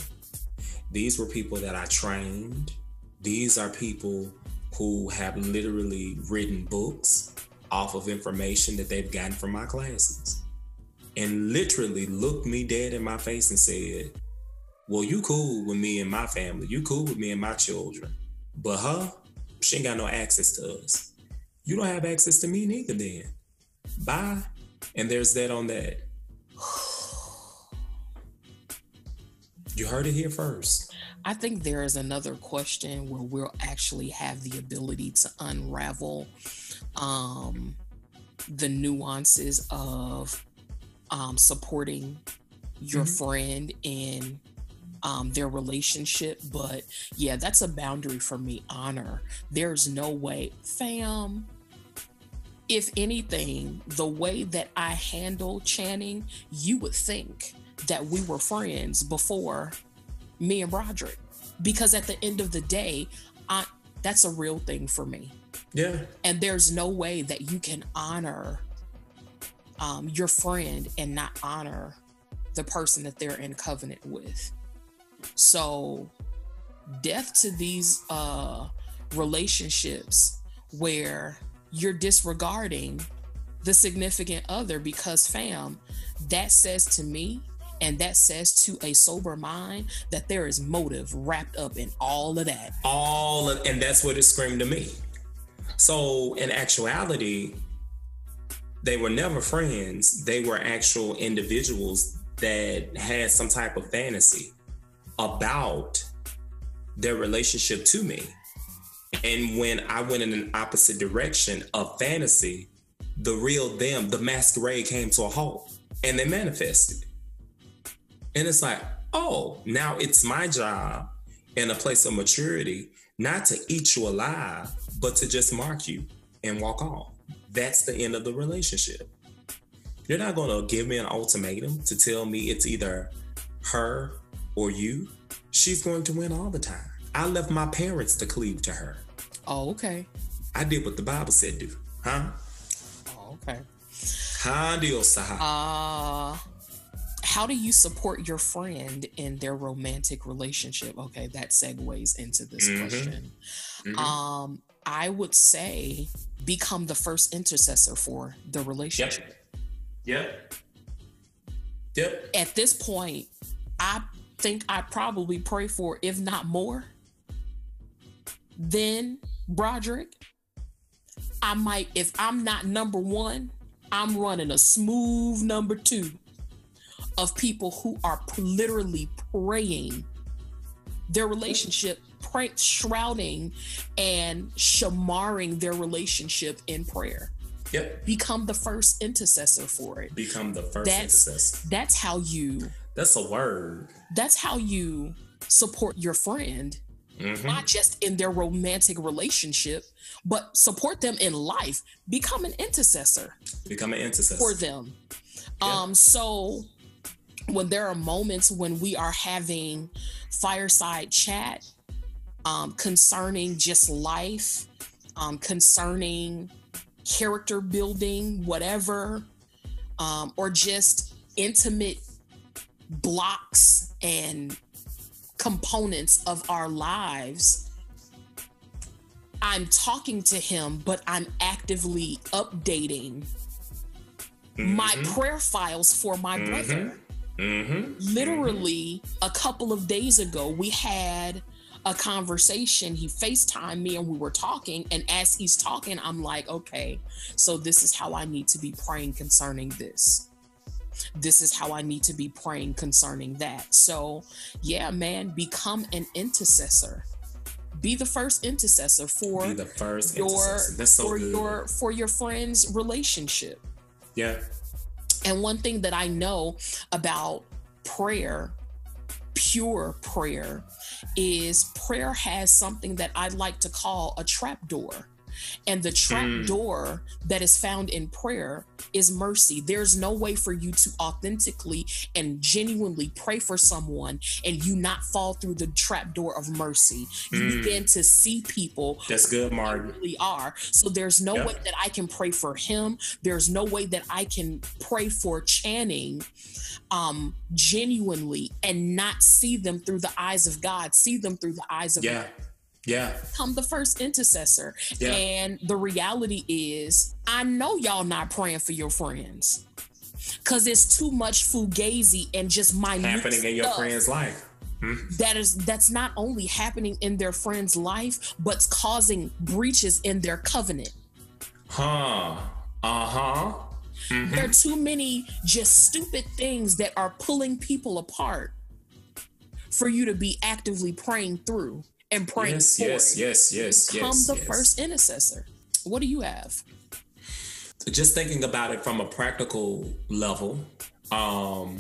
These were people that I trained. These are people who have literally written books off of information that they've gotten from my classes and literally looked me dead in my face and said, Well, you cool with me and my family. You cool with me and my children. But her, she ain't got no access to us. You don't have access to me neither then. Bye. And there's that on that. You heard it here first. I think there is another question where we'll actually have the ability to unravel um, the nuances of um, supporting your mm-hmm. friend in um, their relationship. But yeah, that's a boundary for me. Honor. There's no way, fam. If anything, the way that I handle Channing, you would think that we were friends before me and Broderick. Because at the end of the day, I that's a real thing for me. Yeah. And there's no way that you can honor um, your friend and not honor the person that they're in covenant with. So, death to these uh, relationships where you're disregarding the significant other because, fam, that says to me and that says to a sober mind that there is motive wrapped up in all of that. All of, and that's what it screamed to me. So, in actuality, they were never friends. They were actual individuals that had some type of fantasy about their relationship to me. And when I went in an opposite direction of fantasy, the real them, the masquerade came to a halt and they manifested. And it's like, oh, now it's my job in a place of maturity not to eat you alive, but to just mark you and walk on that's the end of the relationship. You're not going to give me an ultimatum to tell me it's either her or you. She's going to win all the time. I left my parents to cleave to her. Oh, okay. I did what the Bible said do. Huh? Oh, okay. Adios, Uh, how do you support your friend in their romantic relationship? Okay, that segues into this Mhm. question. Mhm. Um, I would say become the first intercessor for the relationship. Yep. Yep. At this point, I think I probably pray for, if not more, than Broderick. I might, if I'm not number one, I'm running a smooth number two of people who are literally praying their relationship, pray, shrouding and shamaring their relationship in prayer. Yep. Become the first intercessor for it. Become the first That's- intercessor. That's how you. That's a word. That's how you support your friend, Mhm. not just in their romantic relationship, but support them in life. Become an intercessor. Become an intercessor. for them. Yeah. Um, so when there are moments when we are having fireside chat um, concerning just life, um, concerning character building, whatever, um, or just intimate blocks and components of our lives. I'm talking to him, but I'm actively updating my prayer files for my brother. Mm-hmm. Literally, a couple of days ago, we had a conversation. He FaceTimed me and we were talking. And as he's talking, I'm like, okay, so this is how I need to be praying concerning this. This is how I need to be praying concerning that. So, yeah, man, become an intercessor. Be the first intercessor for Be the first your. So for good. your for your friend's relationship. yeah. And one thing that I know about prayer, pure prayer, is prayer has something that I'd like to call a trap door. And the trap Mm. door that is found in prayer is mercy. There's no way for you to authentically and genuinely pray for someone and you not fall through the trap door of mercy. You Mm. begin to see people That's good, Martin. really are. So there's no Yep. way that I can pray for him. There's no way that I can pray for Channing um genuinely and not see them through the eyes of God, see them through the eyes of Yeah. Yeah. become the first intercessor. Yeah. And the reality is, I know y'all not praying for your friends. Cause it's too much fugazi and just minute Happening in your friend's life. that is that's not only happening in their friend's life, but causing breaches in their covenant. Huh. Uh-huh. There are too many just stupid things that are pulling people apart for you to be actively praying through and praying Yes, for. yes, yes, yes, Become yes. the yes. first intercessor. What do you have? just thinking about it from a practical level, um,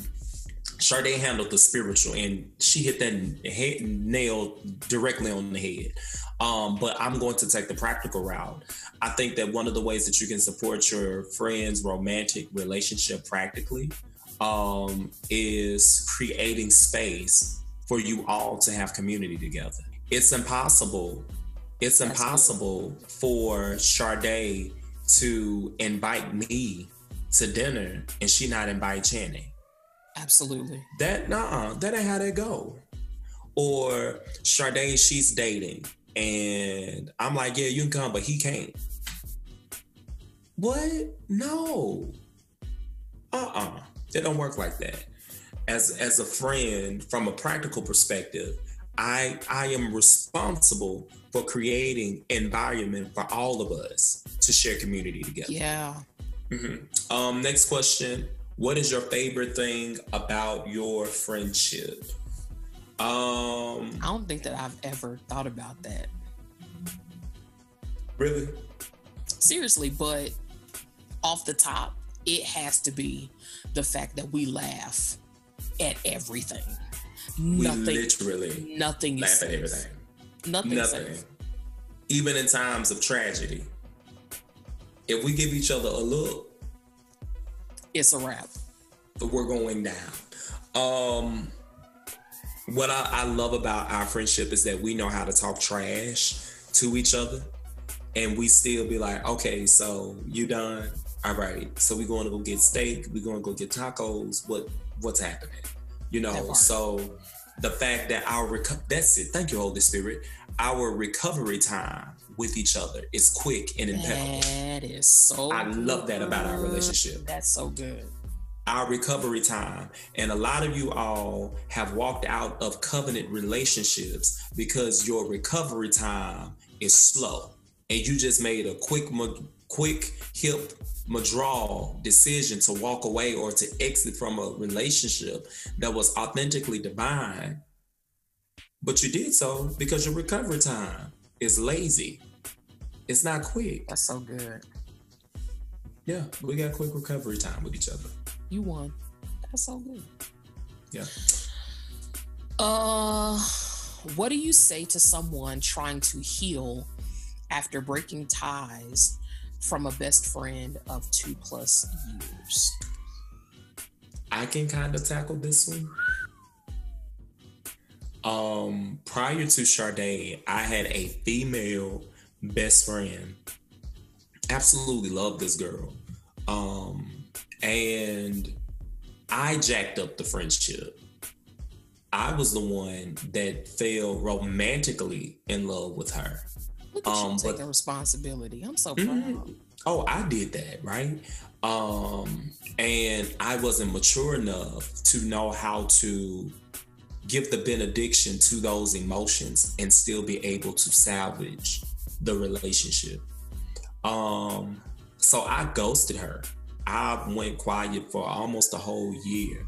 Sade handled the spiritual and she hit that head, nail directly on the head. Um, but I'm going to take the practical route. I think that one of the ways that you can support your friend's romantic relationship practically um, is creating space for you all to have community together. It's impossible. It's That's impossible for Sade to invite me to dinner and she not invite Channing. Absolutely. That nah, that ain't how that go. Or Sade, she's dating, and I'm like, yeah, you can come, but he can't. What? No. Uh-uh. It don't work like that. As as a friend, from a practical perspective, I I am responsible for creating environment for all of us to share community together. Yeah. Mhm. Um, next question. What is your favorite thing about your friendship? Um, I don't think that I've ever thought about that. really? Seriously, but off the top, it has to be the fact that we laugh at everything. We Nothing literally nothing laugh at everything. Nothing, Nothing. safe. Even in times of tragedy. If we give each other a look, It's a wrap. But we're going down. Um, what I, I love about our friendship is that we know how to talk trash to each other, and we still be like, okay, so you done? All right, so we going to go get steak. We going to go get tacos. What what's happening. You know, so the fact that our reco- that's it. Thank you, Holy Spirit. Our recovery time with each other is quick and impeccable. That is so. I love that about our relationship. That's so good. Our recovery time. And a lot of you all have walked out of covenant relationships because your recovery time is slow. And you just made a quick, quick, hip, withdrawal decision to walk away or to exit from a relationship that was authentically divine. But you did so because your recovery time is lazy. It's not quick. That's so good. Yeah, we got quick recovery time with each other. You won. That's so good. Yeah. Uh, what do you say to someone trying to heal after breaking ties from a best friend of two plus years? I can kind of tackle this one. Um, prior to Sade, I had a female best friend. Absolutely loved this girl. Um, and I jacked up the friendship. I was the one that fell romantically in love with her. Look at Um, you but- taking responsibility. I'm so Mhm. proud. Oh, I did that, right? Um, and I wasn't mature enough to know how to give the benediction to those emotions and still be able to salvage the relationship. Um, so I ghosted her. I went quiet for almost a whole year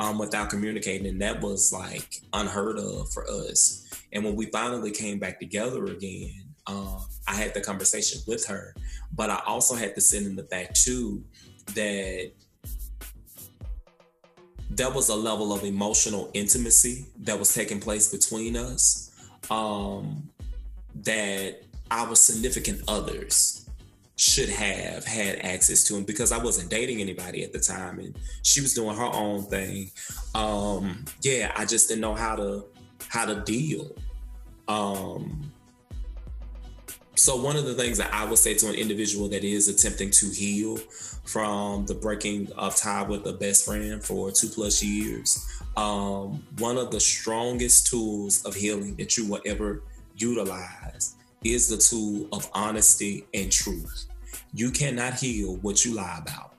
um, without communicating, and that was like unheard of for us. And when we finally came back together again, um, I had the conversation with her, but I also had to send in the fact too that there was a level of emotional intimacy that was taking place between us um, that our significant others should have had access to him because I wasn't dating anybody at the time and she was doing her own thing. Um, yeah, I just didn't know how to how to deal. Um, so one of the things that I would say to an individual that is attempting to heal from the breaking of tie with a best friend for two plus years, um, one of the strongest tools of healing that you will ever utilize is the tool of honesty and truth. You cannot heal what you lie about.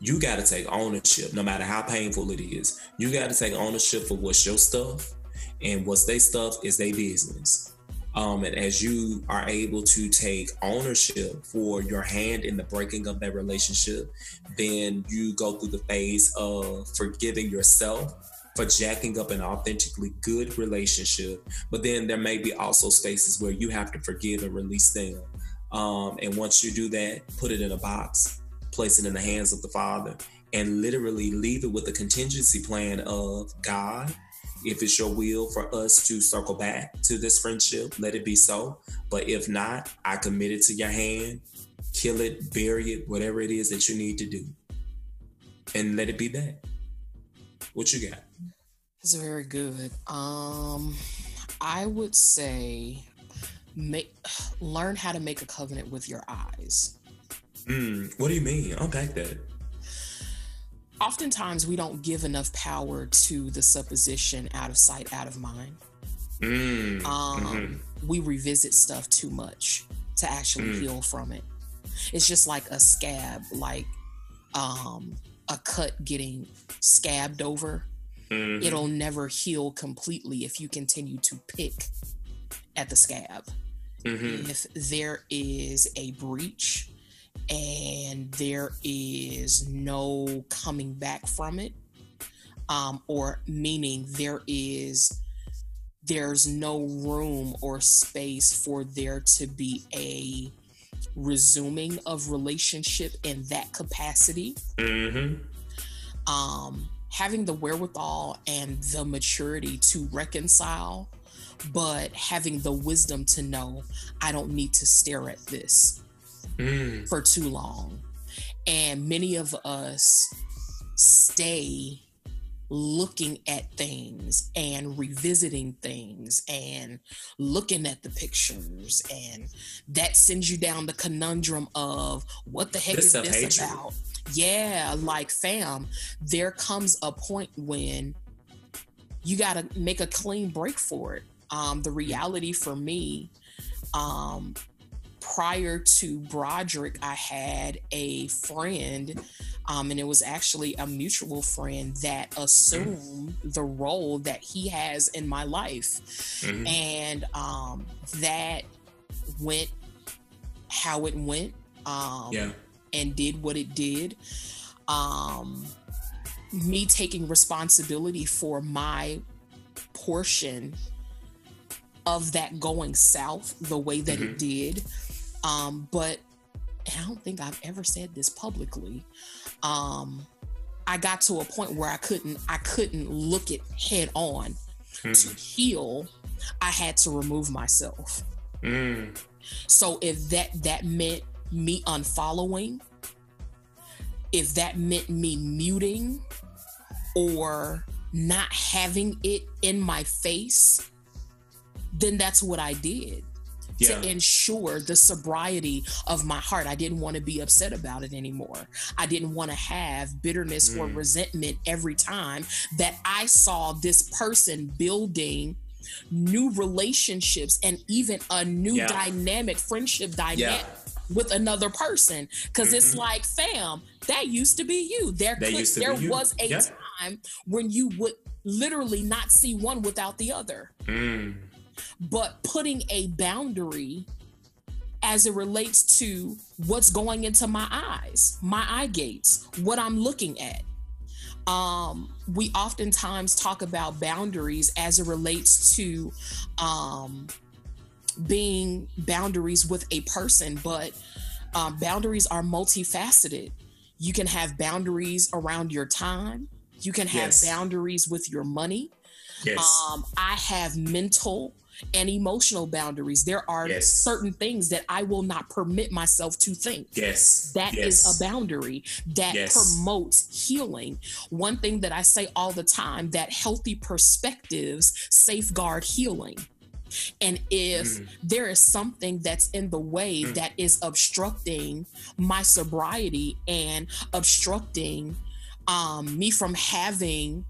You got to take ownership, no matter how painful it is. You got to take ownership for what's your stuff, and what's their stuff is their business. Um, and as you are able to take ownership for your hand in the breaking of that relationship, then you go through the phase of forgiving yourself for jacking up an authentically good relationship. But then there may be also spaces where you have to forgive and release them. Um, and once you do that, put it in a box, place it in the hands of the Father, and literally leave it with a contingency plan of God. If it's your will for us to circle back to this friendship, let it be so. But if not, I commit it to your hand, kill it, bury it, whatever it is that you need to do. And let it be that. What you got? It's very good. Um, I would say make learn how to make a covenant with your eyes. Mm, what do you mean? Unpack that. Oftentimes, we don't give enough power to the supposition out of sight, out of mind. Mm, Um, mhm. We revisit stuff too much to actually Mm. heal from it. It's just like a scab, like um, a cut getting scabbed over. Mhm. It'll never heal completely if you continue to pick at the scab. Mhm. if there is a breach and there is no coming back from it um, or meaning there is there's no room or space for there to be a resuming of relationship in that capacity Mhm. um, having the wherewithal and the maturity to reconcile, but having the wisdom to know I don't need to stare at this Mm. for too long. And many of us stay looking at things and revisiting things and looking at the pictures and that sends you down the conundrum of what the heck This is this about Yeah, like fam, there comes a point when you got to make a clean break for it. Um, the reality for me, um, prior to Broderick, I had a friend, um, and it was actually a mutual friend that assumed the role that he has in my life. Mhm. And um, that went how it went. Um, Yeah. and did what it did. Um, me taking responsibility for my portion of that going south the way that it did. Um, but I don't think I've ever said this publicly. Um, I got to a point where I couldn't I couldn't look it head on. To heal, I had to remove myself. Mm. So if that that meant me unfollowing, if that meant me muting or not having it in my face, then that's what I did Yeah. to ensure the sobriety of my heart. I didn't want to be upset about it anymore. I didn't want to have bitterness or Mm. resentment every time that I saw this person building new relationships and even a new Yeah. dynamic friendship dynamic Yeah. with another person because it's Mhm. like fam that used to be you there could, there you. was a Yeah. time when you would literally not see one without the other Mm. But putting a boundary as it relates to what's going into my eyes, my eye gates, what I'm looking at. Um, we oftentimes talk about boundaries as it relates to um, being boundaries with a person, but um, boundaries are multifaceted. You can have boundaries around your time. You can have Yes. boundaries with your money. Yes. Um, I have mental and emotional boundaries. There are Yes. certain things that I will not permit myself to think. yes. That is yes. a boundary that promotes healing. One thing that I say all the time that healthy perspectives safeguard healing. And if Mm. there is something that's in the way Mm. that is obstructing my sobriety and obstructing um, me from having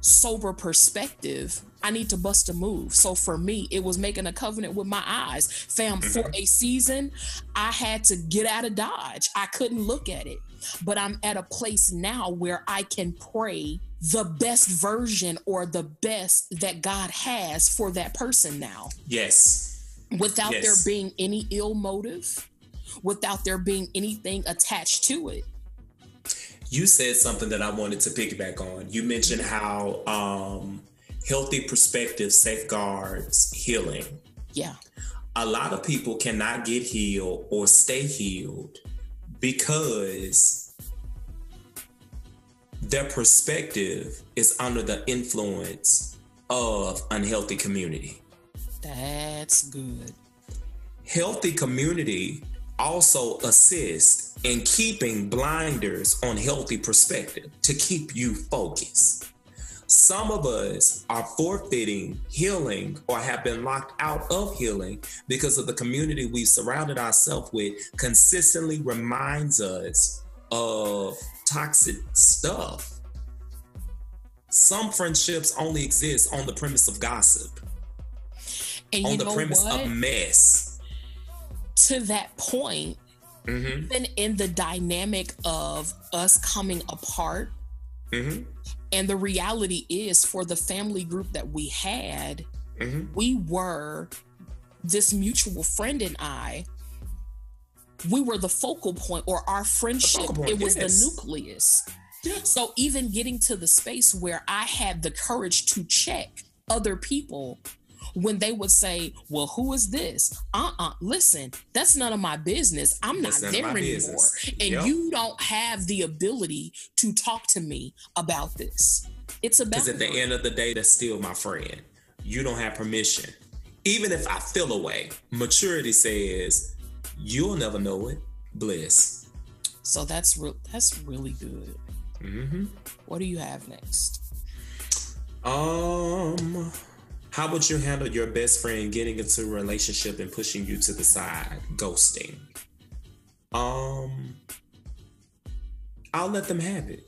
sober perspective, I need to bust a move. So for me, it was making a covenant with my eyes. Fam, for a season, I had to get out of Dodge. I couldn't look at it. But I'm at a place now where I can pray the best version or the best that God has for that person now Yes. without Yes. there being any ill motive, without there being anything attached to it. You said something that I wanted to piggyback on. You mentioned how um, healthy perspective safeguards healing. Yeah. A lot of people cannot get healed or stay healed because their perspective is under the influence of unhealthy community. That's good. Healthy community also assists in keeping blinders on healthy perspective to keep you focused. Some of us are forfeiting healing or have been locked out of healing because of the community we've surrounded ourselves with consistently reminds us of toxic stuff. Some friendships only exist on the premise of gossip, And on you the know premise what? of mess. to that point, hmm even in the dynamic of us coming apart, hmm and the reality is for the family group that we had, hmm we were this mutual friend and I. We were the focal point, or our friendship. point, it was yes. the nucleus. So even getting to the space where I had the courage to check other people when they would say, "Well, who is this?" Uh-uh. Listen, that's none of my business. I'm That's not there anymore, business. and Yep. you don't have the ability to talk to me about this. It's about Because at the end of the day, that's still my friend. You don't have permission. Even if I feel away, maturity says you'll never know it. Bliss. So that's real. That's really good. hmm What do you have next? Um, how would you handle your best friend getting into a relationship and pushing you to the side, ghosting? Um, I'll let them have it.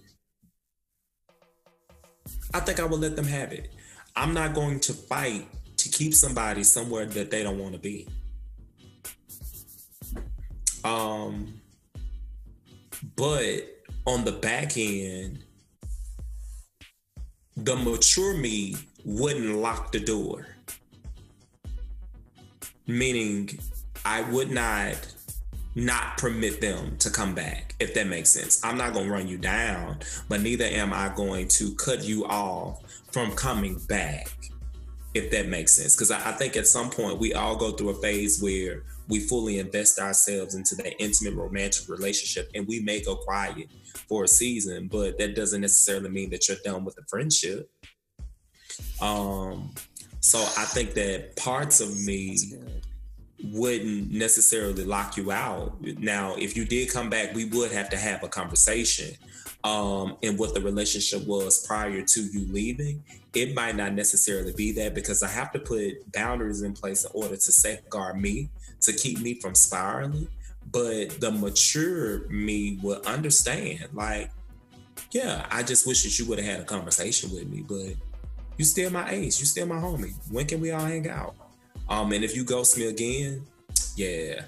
I think I will let them have it. I'm not going to fight to keep somebody somewhere that they don't want to be. Um, but on the back end, the mature me wouldn't lock the door. Meaning, I would not not permit them to come back, if that makes sense. I'm not going to run you down, but neither am I going to cut you off from coming back, if that makes sense. Because I, I, think at some point we all go through a phase where we fully invest ourselves into that intimate romantic relationship and we may go quiet for a season, but that doesn't necessarily mean that you're done with the friendship. Um, so I think that parts of me wouldn't necessarily lock you out. Now, if you did come back, we would have to have a conversation. Um, and what the relationship was prior to you leaving, it might not necessarily be that because I have to put boundaries in place in order to safeguard me, to keep me from spiraling. But the mature me would understand, like, yeah, I just wish that you would have had a conversation with me, but you still my ace, you still my homie. When can we all hang out? Um, and if you ghost me again, yeah,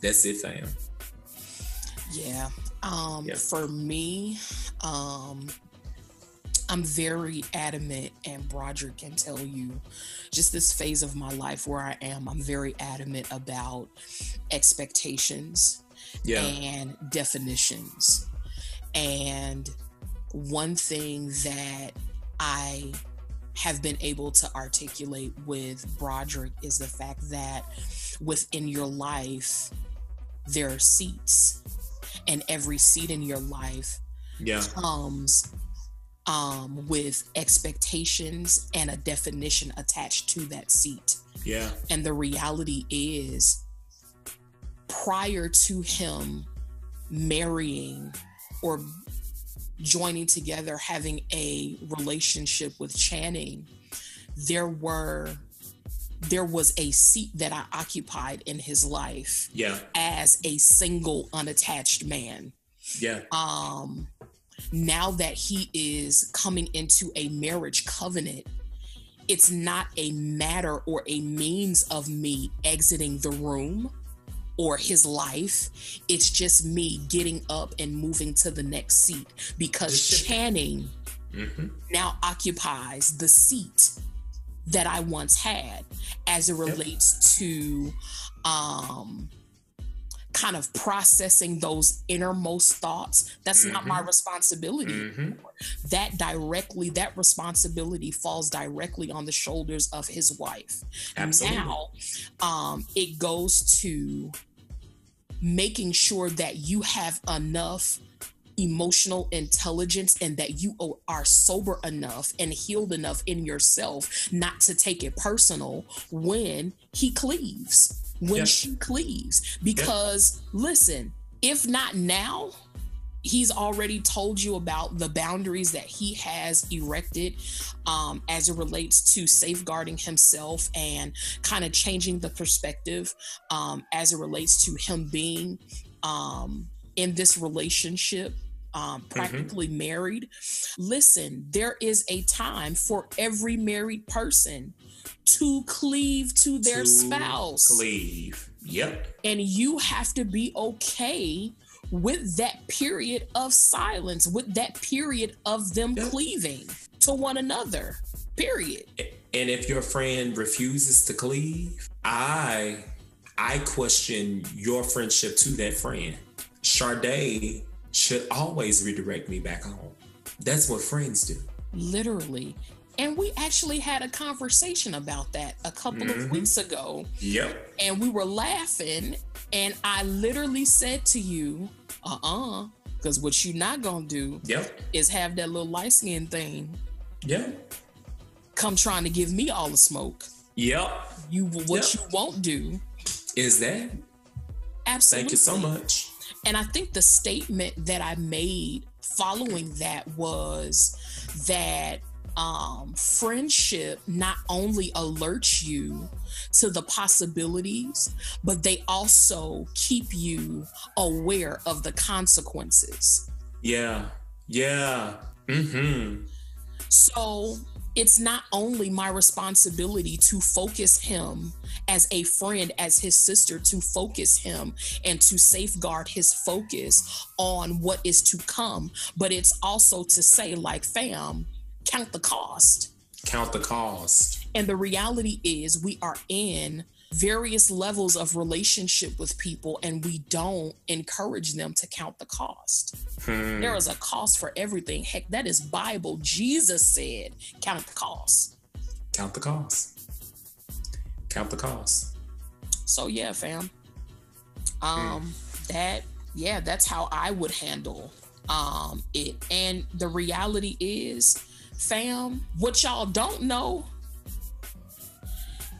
that's it, fam. Yeah. Um, yeah. for me, um, I'm very adamant, and Broderick can tell you just this phase of my life where I am. I'm very adamant about expectations yeah. and definitions. And one thing that I have been able to articulate with Broderick is the fact that within your life, there are seats, and every seat in your life yeah. comes um, with expectations and a definition attached to that seat. Yeah. And the reality is, prior to him marrying or joining together, having a relationship with Channing, there were there was a seat that I occupied in his life. Yeah. As a single unattached man. Yeah. Um now that he is coming into a marriage covenant, it's not a matter or a means of me exiting the room or his life. It's just me getting up and moving to the next seat because Channing mm-hmm. now occupies the seat that I once had as it relates yep. to um kind of processing those innermost thoughts that's mm-hmm. not my mm-hmm. responsibility mm-hmm. that directly that responsibility falls directly on the shoulders of his wife Absolutely. now um it goes to making sure that you have enough emotional intelligence and that you are sober enough and healed enough in yourself not to take it personal when he cleaves, when she cleaves. Because listen, if not now, he's already told you about the boundaries that he has erected um, as it relates to safeguarding himself and kind of changing the perspective um, as it relates to him being um, in this relationship um, mm-hmm. practically mm-hmm. married. Listen, there is a time for every married person to cleave to their to spouse. Cleave. Yep. And you have to be okay with that period of silence, with that period of them yep. cleaving to one another. Period. And if your friend refuses to cleave, I I question your friendship to that friend. Sade should always redirect me back home. That's what friends do. Literally. And we actually had a conversation about that a couple mm-hmm. of weeks ago. Yep. And we were laughing. And I literally said to you, uh uh because what you're not to do yep. is have that little light skin thing. yeah Come trying to give me all the smoke. Yep. You What yep. you won't do is that. Absolutely. Thank you so much. And I think the statement that I made following that was that um, friendship not only alerts you to the possibilities, but they also keep you aware of the consequences. Yeah. Yeah. Mm-hmm. So it's not only my responsibility to focus him as a friend, as his sister, to focus him and to safeguard his focus on what is to come, but it's also to say, like, fam, count the cost. Count the cost. And the reality is, we are in various levels of relationship with people and we don't encourage them to count the cost. Hmm. There is a cost for everything. Heck, that is Bible. Jesus said, count the cost. Count the cost. Count the cost. So yeah, fam. Um that yeah, that's how I would handle um it. And the reality is, fam, what y'all don't know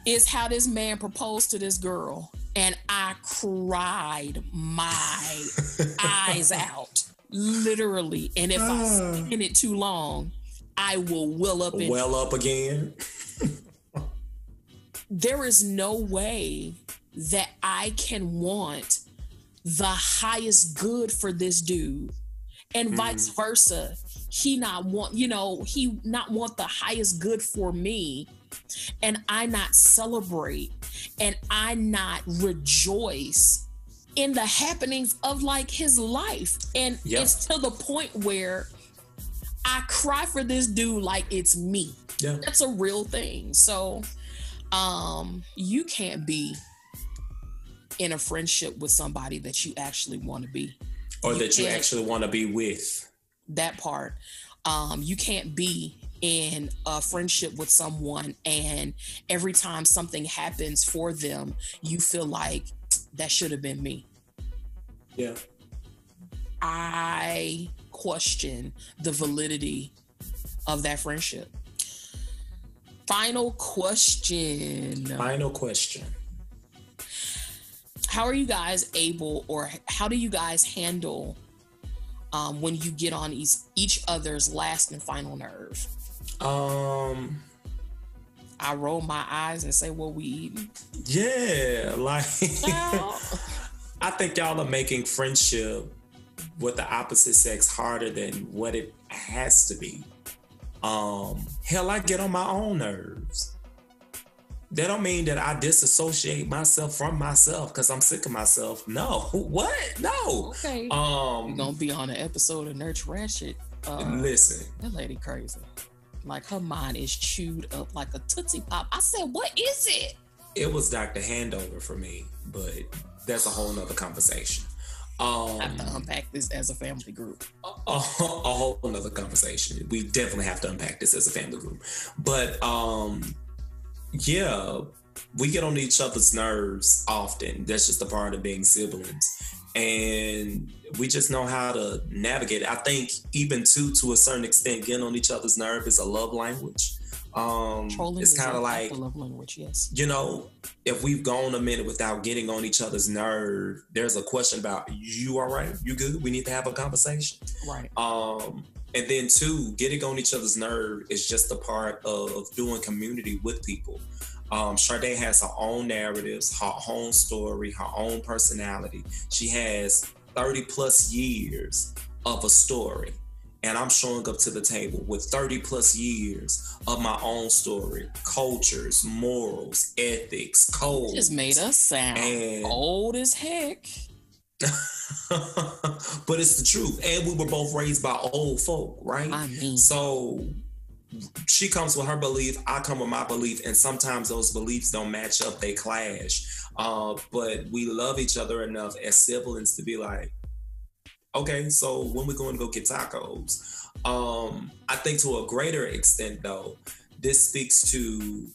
is how this man proposed to this girl. And I cried my eyes out. Literally. And if I ah. stay in it too long, I will well up Well up again. there is no way that I can want the highest good for this dude and hmm. vice versa. He not want, you know, he not want the highest good for me and I not celebrate and I not rejoice in the happenings of like his life. And Yeah. it's to the point where I cry for this dude like it's me Yeah. that's a real thing so um you can't be in a friendship with somebody that you actually want to be Or You that you actually want to be with. That part um you can't be in a friendship with someone and every time something happens for them you feel like that should have been me Yeah. i question the validity of that friendship final question Final question. how are you guys able or how do you guys handle um, when you get on each, each other's last and final nerve Um i roll my eyes and say what we eating yeah, like I think y'all are making friendship with the opposite sex harder than what it has to be. Um, hell, I get on my own nerves. That don't mean that I disassociate myself from myself because I'm sick of myself. No, what? No. okay we're Um, gonna be on an episode of nurture ratchet uh, listen, that lady crazy like her mind is chewed up like a tootsie pop i said what is it it was Dr. Handover for me, but that's a whole nother conversation. Um, I have to unpack this as a family group a, a whole another conversation. We definitely have to unpack this as a family group. But um yeah, we get on each other's nerves often. That's just a part of being siblings. And we just know how to navigate. I think even too to a certain extent, getting on each other's nerve is a love language. Um trolling it's kind of like love language yes you know, if we've gone a minute without getting on each other's nerve, there's a question about you all right? You good? We need to have a conversation. right Um, and then two, getting on each other's nerve is just a part of doing community with people. Um, Sade has her own narratives, her own story, her own personality. She has 30 plus years of a story. And I'm showing up to the table with 30 plus years of my own story, cultures, morals, ethics, codes. just made us sound old as heck but it's the truth. And we were both raised by old folk, right? I mean, So she comes with her belief, I come with my belief, and sometimes those beliefs don't match up, they clash. Uh, but we love each other enough as siblings to be like, okay, so when we going to go get tacos? Um, I think to a greater extent, though, this speaks to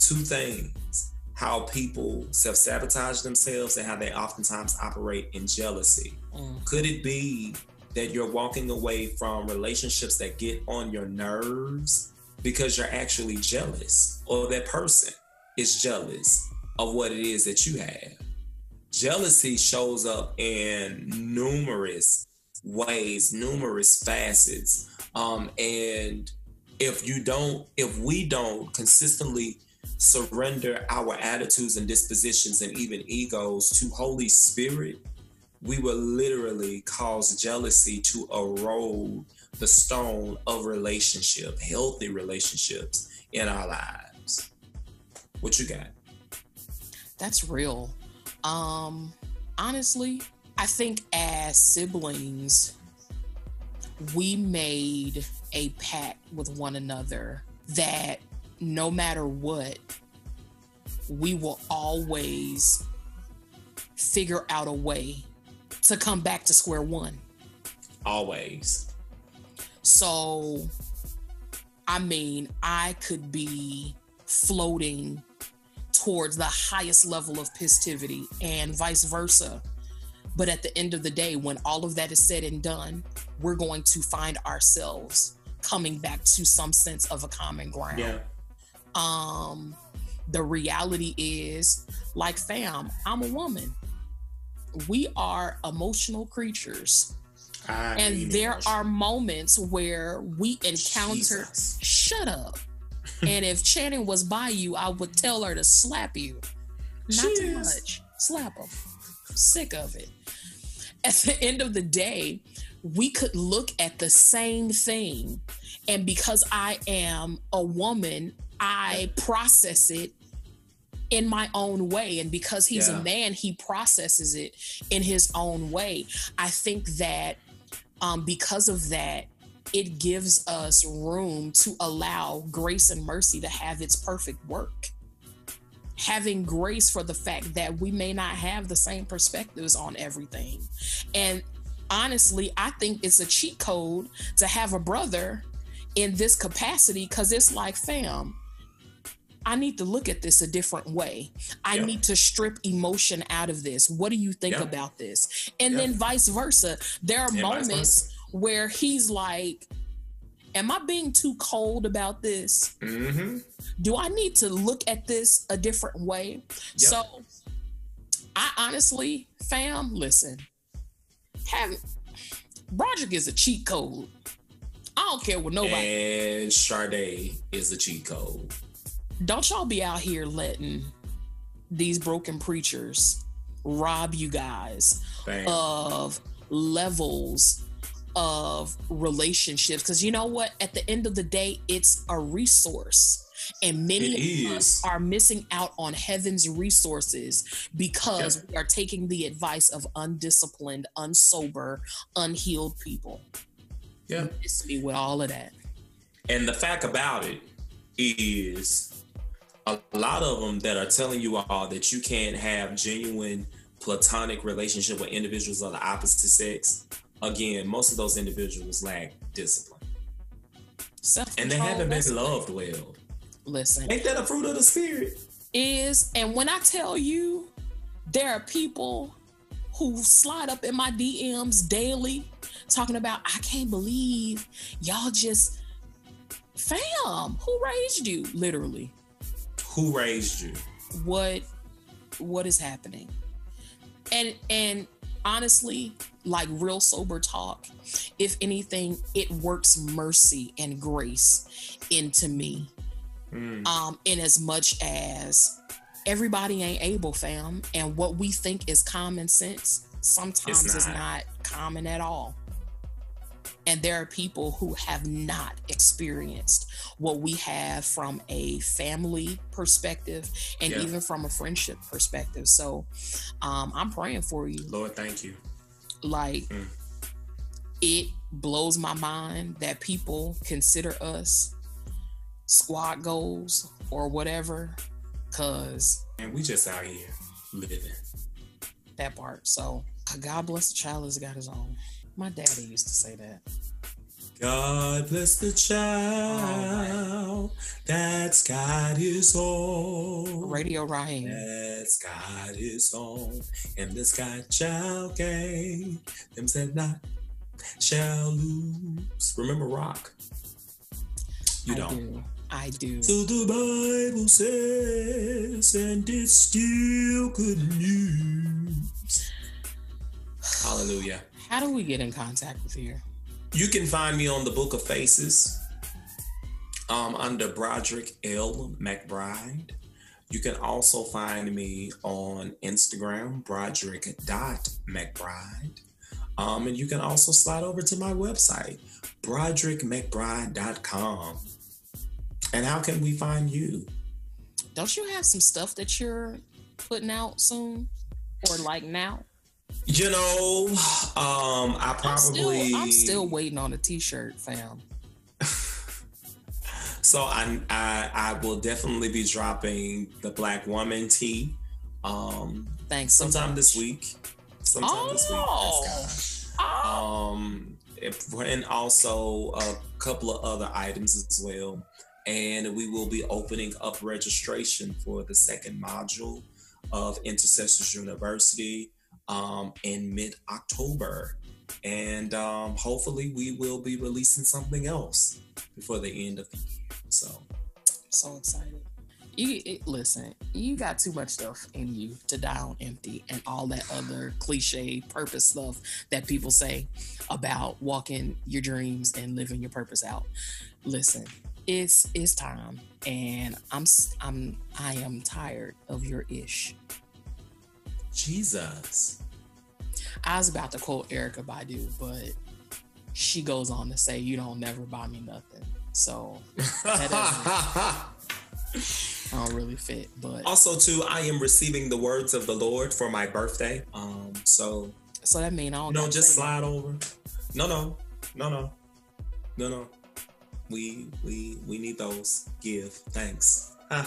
two things how people self sabotage themselves and how they oftentimes operate in jealousy. mm, Could it be that you're walking away from relationships that get on your nerves because you're actually jealous, or that person is jealous of what it is that you have? Jealousy shows up in numerous ways, numerous facets. Um, and if you don't, if we don't consistently surrender our attitudes and dispositions and even egos to Holy Spirit, we will literally cause jealousy to erode the stone of relationship, healthy relationships in our lives. What you got? That's real. Um, honestly, I think as siblings, we made a pact with one another that no matter what, we will always figure out a way to come back to square one. Always. So, I mean, I could be floating towards the highest level of pistivity and vice versa. But at the end of the day, when all of that is said and done, we're going to find ourselves coming back to some sense of a common ground. Yeah. Um, the reality is, like fam, I'm a woman. We are emotional creatures. I and there emotion. are moments where we encounter Jesus. shut up. and if Channing was by you, I would tell her to slap you. Not too much. Slap him. Sick of it. At the end of the day, we could look at the same thing. And because I am a woman, I process it in my own way. And because he's Yeah. a man, he processes it in his own way. I think that um, because of that, it gives us room to allow grace and mercy to have its perfect work. Having grace for the fact that we may not have the same perspectives on everything. And honestly, I think it's a cheat code to have a brother in this capacity because it's like, fam, I need to look at this a different way. I need to strip emotion out of this. What do you think about this? And then vice versa. There are Yeah, moments where he's like, Am I being too cold about this? Mm-hmm. Do I need to look at this a different way? So I honestly, fam, listen, have Broderick is a cheat code. I don't care what nobody And Sharde is a cheat code. Don't y'all be out here letting these broken preachers rob you guys of levels of relationships. Because you know what? At the end of the day it's a resource. And many of us are missing out on heaven's resources because we are taking the advice of undisciplined unsober unhealed people. Yeah. miss me with all of that. And the fact about it is a lot of them that are telling you all that you can't have genuine platonic relationship with individuals of the opposite sex. Again, most of those individuals lack discipline. And they haven't been loved well. listen Ain't that a fruit of the spirit? is and when I tell you there are people who slide up in my DMs daily talking about I can't believe y'all just fam who raised you literally Who raised you? what what is happening and and honestly like real sober talk if anything it works mercy and grace into me Mm. um in as much as everybody ain't able fam and what we think is common sense sometimes is not. not common at all and there are people who have not experienced what we have from a family perspective and Yeah. even from a friendship perspective so um i'm praying for you Lord, thank you. like Mm. it blows my mind that people consider us squad goals or whatever because And we just out here living. that part so god bless the child has got his own my daddy used to say that God bless the child that's got his own. radio Ryan. That's got his own. And this guy child game. Them said not shall lose. Remember rock? You i don't. do i do So the Bible says, and it's still good news. Hallelujah. How do we get in contact with you You can find me on the Book of Faces um, under Broderick L. McBride. You can also find me on Instagram, broderick.mcbride. Um, and you can also slide over to my website, broderickmcbride.com. And how can we find you? Don't you have some stuff that you're putting out soon or like now? You know, um, I probably I'm still, I'm still waiting on a t-shirt, fam. so I, I I will definitely be dropping the Black Woman tee. Um, Thanks. so sometime this week. Sometime Oh. this week. Oh. um, and also a couple of other items as well. And we will be opening up registration for the second module of Intercessors University um, in mid October. And um, hopefully, we will be releasing something else before the end of the year. So, so excited. You it, listen. You got too much stuff in you to die on empty, and all that other cliche purpose stuff that people say about walking your dreams and living your purpose out. Listen, it's it's time, and I'm I'm I am tired of your ish. Jesus. I was about to quote Erykah Badu, but she goes on to say, "You don't never buy me nothing." So I don't really fit, but also, too, I am receiving the words of the Lord for my birthday. Um, so so that mean I don't No, gotta just slide over. No, no, no, no, no, no. We we we need those. Give thanks. Huh.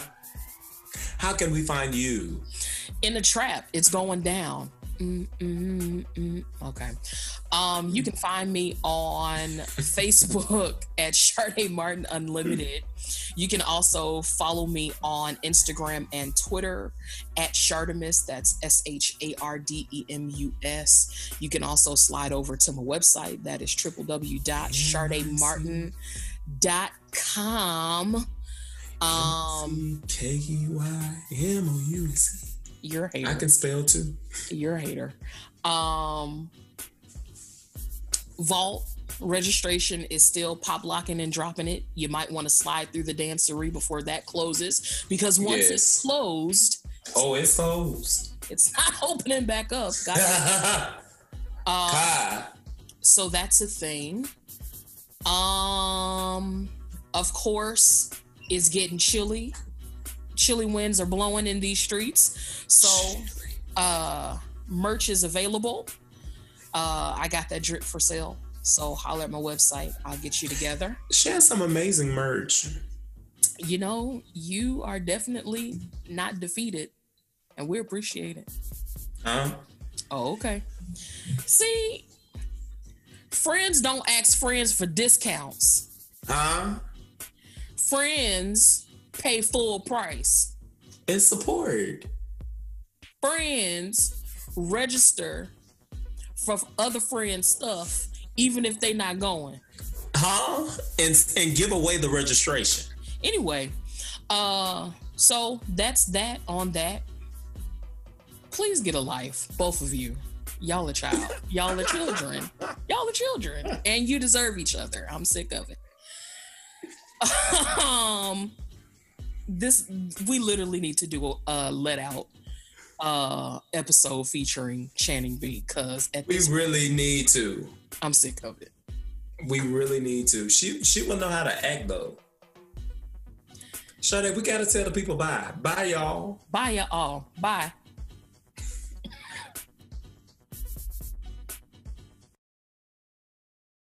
How can we find you? in the trap. It's going down. Mm, mm, mm. okay. Um you can find me on facebook at Sharde martin unlimited. You can also follow me on instagram and twitter at shardemus that's s-h-a-r-d-e-m-u-s you can also slide over to my website. That is www.shardemartin.com um K E Y M O U C. you're a hater I can spell too. You're a hater. Um, Vault registration is still pop locking and dropping it. You might want to slide through the dancery before that closes because once it's closed, Oh, it's closed. it's not opening back up. Got? Um, so that's a thing. Um, of course, it's getting chilly. Chilly winds are blowing in these streets. So, uh, merch is available. Uh, I got that drip for sale. So holler at my website. I'll get you together. She has some amazing merch. You know, you are definitely not defeated, and we appreciate it. Huh? Oh, okay. See, friends don't ask friends for discounts. Huh? Friends pay full price. It's support. Friends register for other friends' stuff, even if they not going. Huh? And and give away the registration. Anyway, uh, so that's that on that. Please get a life, both of you. Y'all a child. Y'all are children. Y'all are children. And you deserve each other. I'm sick of it. Um this we literally need to do a, a let out uh episode featuring Channing B because We really need to. I'm sick of it. We really need to. She she will know how to act though. Sharde, we gotta tell the people bye. Bye, y'all. Bye y'all. Bye.